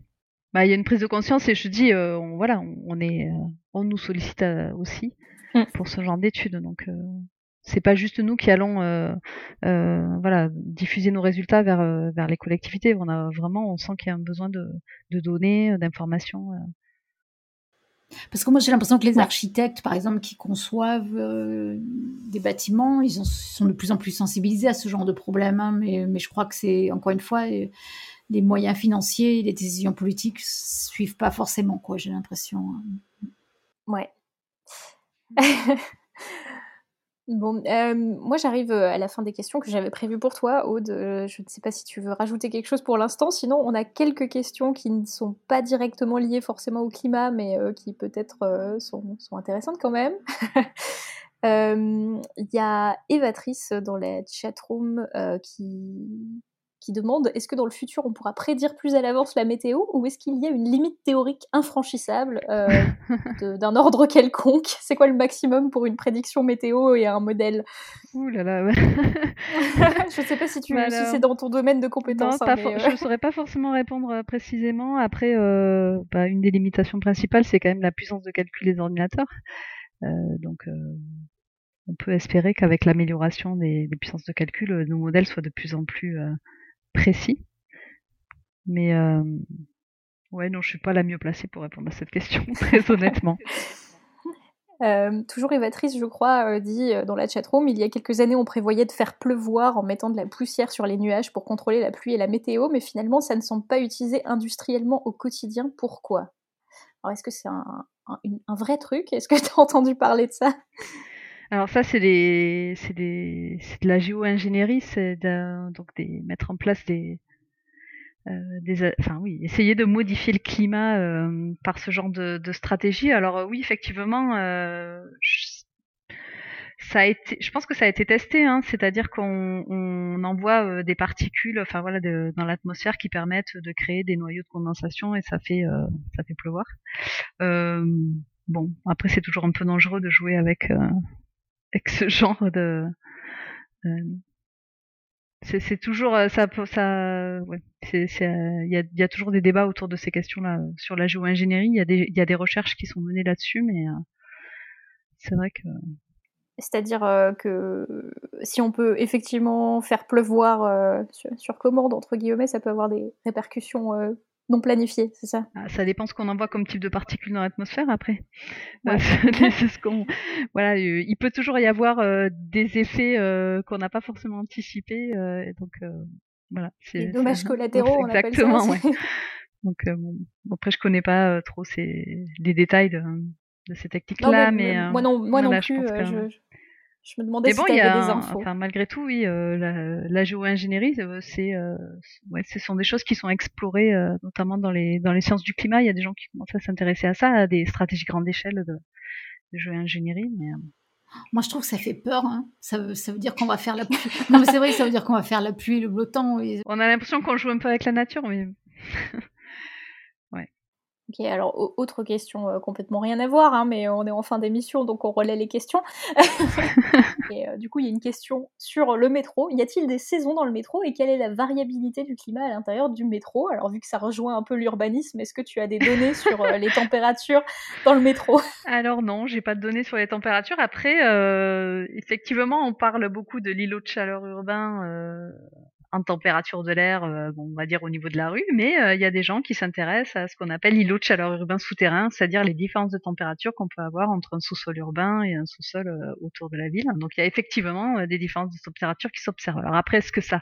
Bah, il y a une prise de conscience et je dis, euh, on, voilà, on, on est, euh, on nous sollicite aussi
Mm.
pour ce genre d'études, donc c'est pas juste nous qui allons, euh, euh, voilà, diffuser nos résultats vers vers les collectivités. On a vraiment, on sent qu'il y a un besoin de, de données, d'informations.
Parce que moi, j'ai l'impression que les architectes, par exemple, qui conçoivent euh, des bâtiments, ils sont de plus en plus sensibilisés à ce genre de problème. hein, mais, mais je crois que c'est, encore une fois, euh, les moyens financiers, les décisions politiques suivent pas forcément, quoi, j'ai l'impression. hein.
Ouais. Bon, euh, moi j'arrive euh, à la fin des questions que j'avais prévues pour toi, Aude. Euh, je ne sais pas si tu veux rajouter quelque chose pour l'instant. Sinon, on a quelques questions qui ne sont pas directement liées forcément au climat, mais qui peut-être sont, intéressantes quand même. Il y a Evatrice dans la chatroom qui, qui demande est-ce que dans le futur on pourra prédire plus à l'avance la météo ou est-ce qu'il y a une limite théorique infranchissable euh, d'un ordre quelconque? C'est quoi le maximum pour une prédiction météo et un modèle?
Ouh là là. ouais.
Je sais pas si, tu,
Bah
si c'est dans ton domaine de
Non,
compétences. hein, mais, euh,
je ne saurais pas forcément répondre euh, précisément. Après, euh, bah, une des limitations principales, c'est quand même la puissance de calcul des ordinateurs. Euh, donc, on peut espérer qu'avec l'amélioration des, des puissances de calcul, nos modèles soient de plus en plus euh, précis. Mais euh, ouais, non, je suis pas la mieux placée pour répondre à cette question, très honnêtement.
Euh, toujours Evatrice, je crois, euh, dit dans la chatroom, il y a quelques années, on prévoyait de faire pleuvoir en mettant de la poussière sur les nuages pour contrôler la pluie et la météo, mais finalement, ça ne semble pas utilisé industriellement au quotidien. Pourquoi? Alors, est-ce que c'est un, un vrai truc? Est-ce que tu as entendu parler de ça?
Alors ça, c'est des, c'est des, c'est de la géo-ingénierie, c'est de, donc des, mettre en place des, euh, des, enfin oui, essayer de modifier le climat euh, par ce genre de, de stratégie. Alors euh, oui, effectivement, euh, je- ça a été, je pense que ça a été testé, hein, c'est-à-dire qu'on on envoie euh, des particules, enfin voilà, de- dans l'atmosphère qui permettent de créer des noyaux de condensation et ça fait, euh, ça fait pleuvoir. Bon, après c'est toujours un peu dangereux de jouer avec. Avec ce genre de euh, c'est toujours euh, ça ça euh, il y a toujours des débats autour de ces questions là sur la géo-ingénierie. Il y a des y a des recherches qui sont menées là-dessus mais c'est vrai que
C'est-à-dire que si on peut effectivement faire pleuvoir sur, sur commande, entre guillemets, ça peut avoir des répercussions non planifiées, c'est ça?
Ah, ça dépend ce qu'on envoie comme type de particules dans l'atmosphère après
Ouais.
C'est ce qu'on voilà euh, il peut toujours y avoir euh, des effets euh, qu'on n'a pas forcément anticipés et donc voilà c'est
Les dommages collatéraux, on appelle ça.
exactement ouais. Donc bon, après je connais pas trop ces les détails de, de ces techniques
Non,
là,
mais,
mais
moi non, moi non
voilà, je
plus.
pense que-
je, je- me demandais
mais
si
bon,
tu
il y
avais
a
des
un-
infos.
enfin malgré tout, oui, euh, la, la géo-ingénierie, euh, c'est euh, ouais, ce sont des choses qui sont explorées euh, notamment dans les dans les sciences du climat. Il y a des gens qui commencent à s'intéresser à ça, à des stratégies grande échelle de, de géo-ingénierie. Mais euh,
Moi, je trouve que ça fait peur. hein. Ça, veut, ça veut dire qu'on va faire la pluie. non, mais c'est vrai, ça veut dire qu'on va faire la pluie, le beau temps. et-
on a l'impression qu'on joue un peu avec la nature, mais
Ok, alors au- autre question euh, complètement rien à voir, hein, mais on est en fin d'émission, donc on relaie les questions. et euh, du coup, il y a une question sur le métro. Y a-t-il des saisons dans le métro et quelle est la variabilité du climat à l'intérieur du métro? Alors, vu que ça rejoint un peu l'urbanisme, est-ce que tu as des données sur euh, les températures dans le métro?
Alors non, j'ai pas de données sur les températures. Après, effectivement, on parle beaucoup de l'îlot de chaleur urbain en température de l'air, euh, bon, on va dire au niveau de la rue, mais euh, il y a des gens qui s'intéressent à ce qu'on appelle l'îlot de chaleur urbain souterrain, c'est-à-dire les différences de température qu'on peut avoir entre un sous-sol urbain et un sous-sol euh, autour de la ville. Donc il y a effectivement des différences de température qui s'observent. Alors après, est-ce que ça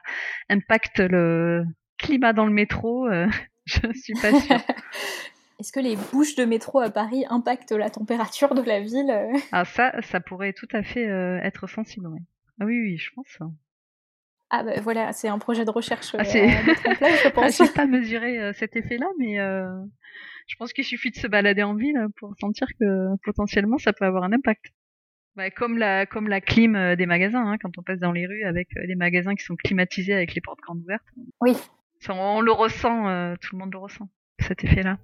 impacte le climat dans le métro Je suis pas sûre.
Est-ce que les bouches de métro à Paris impactent la température de la ville
Ah ça, ça pourrait tout à fait être sensible. ouais. Ah oui, oui, je pense.
Ah bah voilà, c'est un projet de recherche euh,
Ah, c'est-
à mettre en place, je
Ah,
pense.
J'ai pas mesuré euh, cet effet-là, mais euh, je pense qu'il suffit de se balader en ville pour sentir que potentiellement ça peut avoir un impact. Bah, comme la comme la clim euh, des magasins, hein, quand on passe dans les rues avec euh, les magasins qui sont climatisés avec les portes grandes ouvertes.
Oui.
On, on le ressent, euh, tout le monde le ressent, cet effet-là.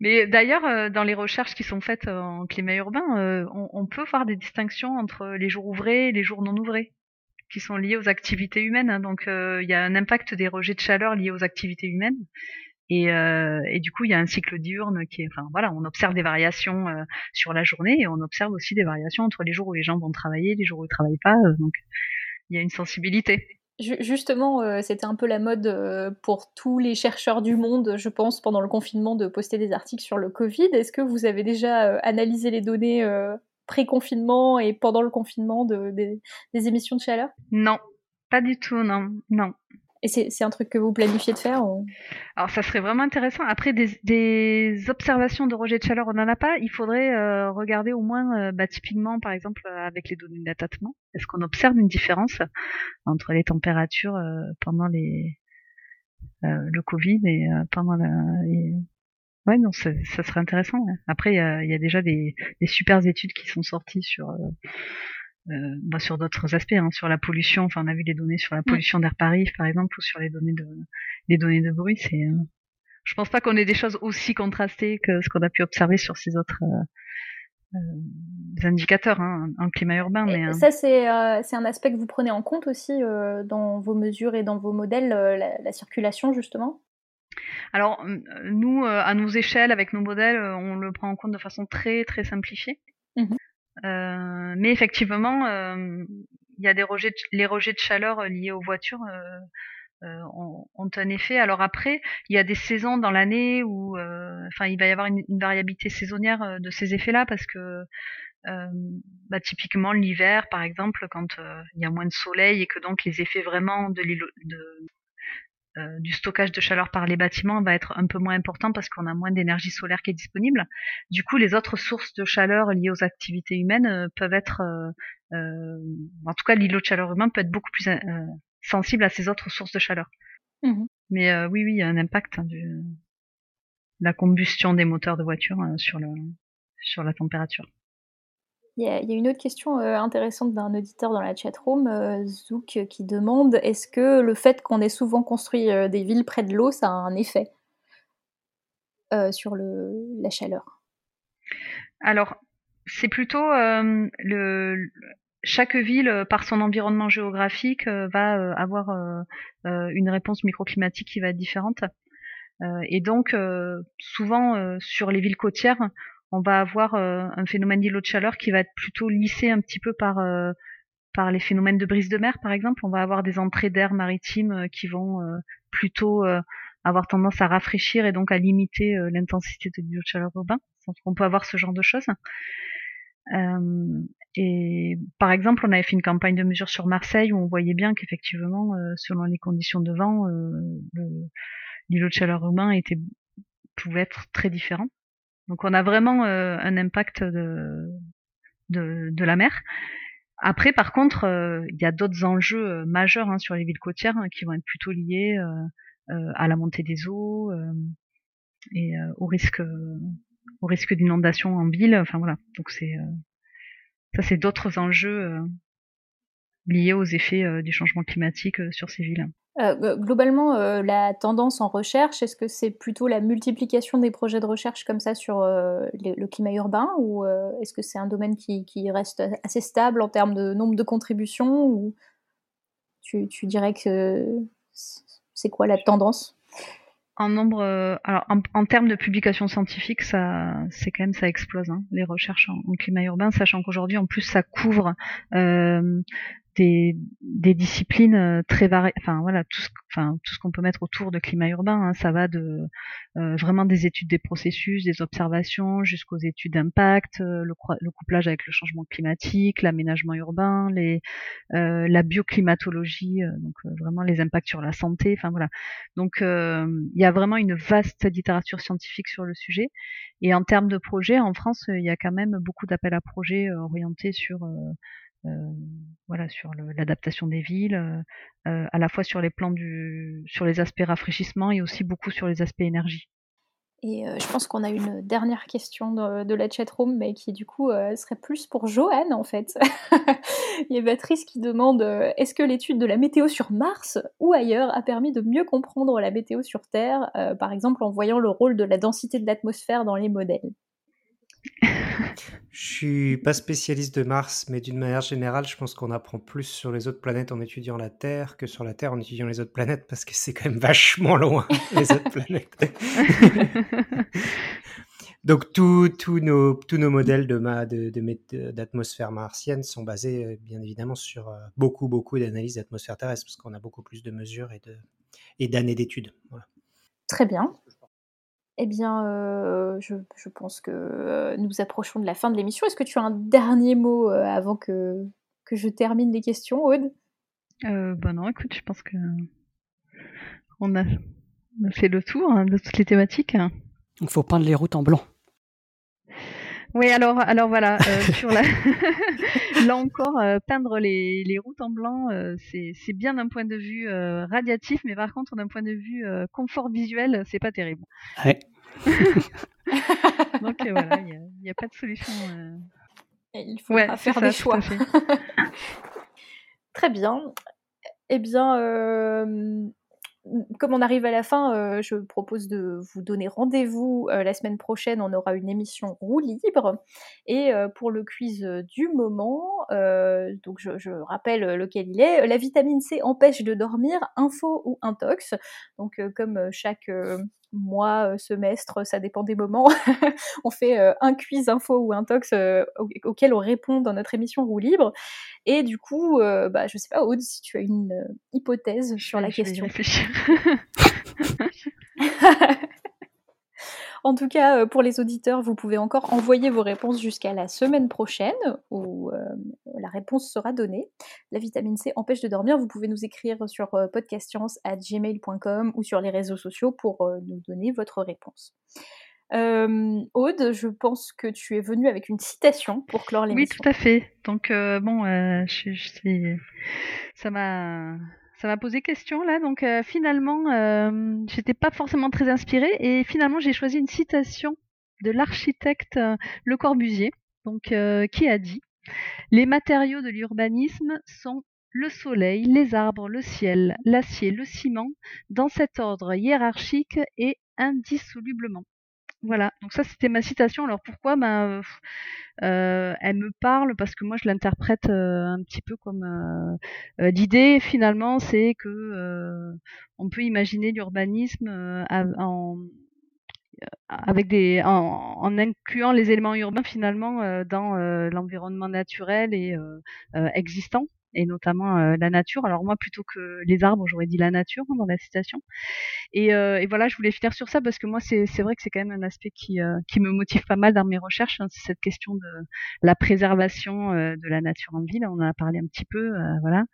Mais d'ailleurs, dans les recherches qui sont faites en climat urbain, on, on, peut voir des distinctions entre les jours ouvrés et les jours non ouvrés qui sont liés aux activités humaines. Hein. Donc il y a un impact des rejets de chaleur liés aux activités humaines. Et, euh, et, du coup, il y a un cycle diurne qui est, enfin voilà, on observe des variations euh, sur la journée et on observe aussi des variations entre les jours où les gens vont travailler, les jours où ils travaillent pas. Euh, donc, il y a une sensibilité.
Justement, euh, c'était un peu la mode euh, pour tous les chercheurs du monde, je pense, pendant le confinement, de poster des articles sur le Covid. Est-ce que vous avez déjà analysé les données pré-confinement et pendant le confinement de, des émissions de chaleur?
Non, pas du tout, non, non.
Et c'est un truc que vous planifiez de faire
Alors ça serait vraiment intéressant. Après des, observations de rejet de chaleur, on n'en a pas. Il faudrait euh, regarder au moins, euh, bah, typiquement par exemple euh, avec les données d'attatement, est-ce qu'on observe une différence entre les températures pendant les le Covid et pendant la. Ouais, non, ça, serait intéressant. Après, il y a, y a, déjà des, des super études qui sont sorties sur euh, bah, sur d'autres aspects, hein, sur la pollution. Enfin, on a vu les données sur la pollution d'air Paris, par exemple, ou sur les données de les données de bruit. C'est, euh... je pense pas qu'on ait des choses aussi contrastées que ce qu'on a pu observer sur ces autres euh, euh indicateurs hein, en climat urbain. Mais,
ça, c'est euh, un aspect que vous prenez en compte aussi dans vos mesures et dans vos modèles, la, la, circulation justement?
Alors, nous, à nos échelles, avec nos modèles, on le prend en compte de façon très très simplifiée. Mmh euh, mais effectivement, euh, il y a des rejets, les rejets de chaleur euh, liés aux voitures ont, ont, un effet. Alors après, il y a des saisons dans l'année où, enfin, il va y avoir une, variabilité saisonnière de ces effets-là parce que euh, bah, typiquement l'hiver, par exemple, quand il y a moins de soleil et que donc les effets vraiment de, de, euh, du stockage de chaleur par les bâtiments va être un peu moins important parce qu'on a moins d'énergie solaire qui est disponible. Du coup, les autres sources de chaleur liées aux activités humaines euh, peuvent être, euh, en tout cas, l'îlot de chaleur humain peut être beaucoup plus sensible à ces autres sources de chaleur. Mmh Mais oui, oui, il y a un impact hein, de la combustion des moteurs de voiture sur, le, sur la température.
Il y, a, une autre question euh, intéressante d'un auditeur dans la chatroom, euh, Zouk, qui demande est-ce que le fait qu'on ait souvent construit euh, des villes près de l'eau, ça a un effet sur la chaleur?
Alors, c'est plutôt le, chaque ville, par son environnement géographique, va avoir une réponse microclimatique qui va être différente. et donc, souvent, sur les villes côtières, on va avoir euh, un phénomène d'îlot de chaleur qui va être plutôt lissé un petit peu par euh, par les phénomènes de brise de mer, par exemple. On va avoir des entrées d'air maritime euh, qui vont plutôt avoir tendance à rafraîchir et donc à limiter l'intensité de l'îlot de chaleur urbain. on peut avoir ce genre de choses. et par exemple, on avait fait une campagne de mesure sur Marseille où on voyait bien qu'effectivement, selon les conditions de vent, l'îlot de chaleur urbain était pouvait être très différent. Donc on a vraiment euh, un impact de, la mer. Après, par contre, euh, il y a d'autres enjeux euh, majeurs hein, sur les villes côtières hein, qui vont être plutôt liés à la montée des eaux et au risque d'inondation en ville. Enfin voilà. Donc ça, c'est d'autres enjeux liés aux effets du changement climatique sur ces villes.
Euh, globalement, euh, la tendance en recherche, est-ce que c'est plutôt la multiplication des projets de recherche comme ça sur euh, le, climat urbain ou est-ce que c'est un domaine qui, reste assez stable en termes de nombre de contributions ou tu, dirais que c'est quoi la tendance?
En nombre, en, termes de publications scientifiques, ça, c'est quand même ça explose hein, les recherches en, climat urbain, sachant qu'aujourd'hui en plus ça couvre des, des disciplines euh, très variées, enfin voilà, tout ce, enfin, tout ce qu'on peut mettre autour de climat urbain, hein, ça va de euh, vraiment des études des processus, des observations, jusqu'aux études d'impact, euh, le, le, couplage avec le changement climatique, l'aménagement urbain, les, la bioclimatologie, donc vraiment les impacts sur la santé, enfin voilà. Donc il y a vraiment une vaste littérature scientifique sur le sujet. Et en termes de projets, en France, il y a quand même beaucoup d'appels à projets orientés sur euh, voilà, sur l'adaptation des villes, euh, euh, à la fois sur les plans du, sur les aspects rafraîchissement et aussi beaucoup sur les aspects énergie.
Et euh, je pense qu'on a une dernière question de, la chatroom, mais qui du coup euh, serait plus pour Johan en fait. Il y a Patrice qui demande euh, est-ce que l'étude de la météo sur Mars ou ailleurs a permis de mieux comprendre la météo sur Terre, euh, par exemple en voyant le rôle de la densité de l'atmosphère dans les modèles?
Je suis pas spécialiste de Mars, mais d'une manière générale, je pense qu'on apprend plus sur les autres planètes en étudiant la Terre que sur la Terre en étudiant les autres planètes, parce que c'est quand même vachement loin, les autres planètes. Donc tous nos, tous nos modèles de d'atmosphère martienne sont basés euh, bien évidemment sur euh, beaucoup, beaucoup d'analyses d'atmosphère terrestre, parce qu'on a beaucoup plus de mesures et de et d'années d'études. Voilà.
Très bien. Eh bien, euh, je, je pense que euh, nous approchons de la fin de l'émission. Est-ce que tu as un dernier mot euh, avant que, que je termine les questions, Aude?
Euh, bah non, écoute, je pense que on a, on a fait le tour hein, de toutes les thématiques.
Il faut peindre les routes en blanc.
Oui, alors, alors voilà, euh, sur la... là encore, euh, peindre les, les routes en blanc, euh, c'est c'est bien d'un point de vue euh, radiatif, mais par contre, d'un point de vue euh, confort visuel, c'est pas terrible.
Ouais.
Donc euh, voilà, il n'y a, il y a pas de solution. euh.
Il
Ouais, c'est
faire
ça,
des choix. Très bien. Eh bien, euh, comme on arrive à la fin, euh, je propose de vous donner rendez-vous euh, la semaine prochaine. On aura une émission roue libre. Et euh, pour le quiz du moment, je, rappelle lequel il est. La vitamine C empêche de dormir, info ou intox. Donc comme chaque mois, euh, semestre, ça dépend des moments, on fait euh, un quiz info ou intox euh, au- auquel on répond dans notre émission roue libre. Et du coup, euh, bah, je sais pas, Aude, si tu as une euh, hypothèse sur la
Je vais
question.
réfléchir.
En tout cas, euh, pour les auditeurs, vous pouvez encore envoyer vos réponses jusqu'à la semaine prochaine où euh, la réponse sera donnée. La vitamine C empêche de dormir. Vous pouvez nous écrire sur euh, podcastscience@gmail.com ou sur les réseaux sociaux pour nous donner votre réponse. Euh, Aude, je pense que tu es venue avec une citation pour clore
Oui,
l'émission.
tout à fait. Donc euh, bon, euh, je, je sais- ça m'a ça m'a posé question là. Donc euh, finalement, euh, j'étais pas forcément très inspirée et finalement j'ai choisi une citation de l'architecte euh, Le Corbusier, donc qui a dit les matériaux de l'urbanisme sont le soleil, les arbres, le ciel, l'acier, le ciment, dans cet ordre hiérarchique et indissolublement. Voilà, donc ça c'était ma citation. Alors pourquoi? Ben, euh, euh, elle me parle parce que moi je l'interprète euh, un petit peu comme l'idée finalement c'est que on peut imaginer l'urbanisme en incluant les éléments urbains finalement dans l'environnement naturel et existant et notamment euh, la nature. Alors moi plutôt que les arbres, j'aurais dit la nature hein, dans la citation. Et, euh, et voilà, je voulais finir sur ça parce que moi c'est vrai que c'est quand même un aspect qui euh, qui me motive pas mal dans mes recherches, hein, c'est cette question de la préservation euh, de la nature en ville. On en a parlé un petit peu, euh, voilà,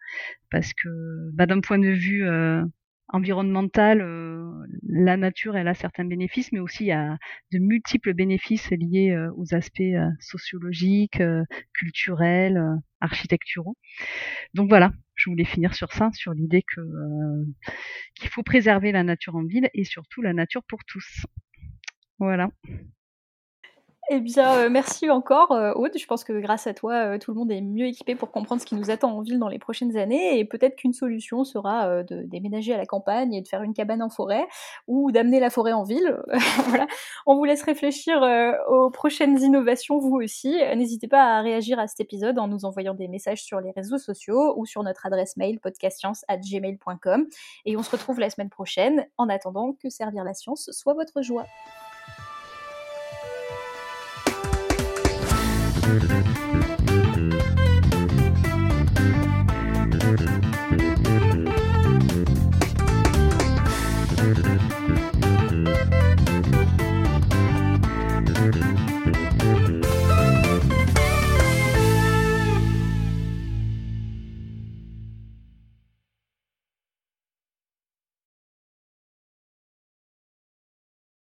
parce que bah, d'un point de vue euh, environnemental, euh, la nature elle a certains bénéfices, mais aussi il y a de multiples bénéfices liés euh, aux aspects euh, sociologiques, culturels, architecturaux. Donc voilà, je voulais finir sur ça, sur l'idée que euh, qu'il faut préserver la nature en ville et surtout la nature pour tous. Voilà.
Eh bien, euh, merci encore, euh, Aude. Je pense que grâce à toi, euh, tout le monde est mieux équipé pour comprendre ce qui nous attend en ville dans les prochaines années. Et peut-être qu'une solution sera de déménager à la campagne et de faire une cabane en forêt ou d'amener la forêt en ville. voilà. On vous laisse réfléchir aux prochaines innovations, vous aussi. N'hésitez pas à réagir à cet épisode en nous envoyant des messages sur les réseaux sociaux ou sur notre adresse mail podcastscience@gmail.com. Et on se retrouve la semaine prochaine. En attendant, que servir la science soit votre joie.
Saturday.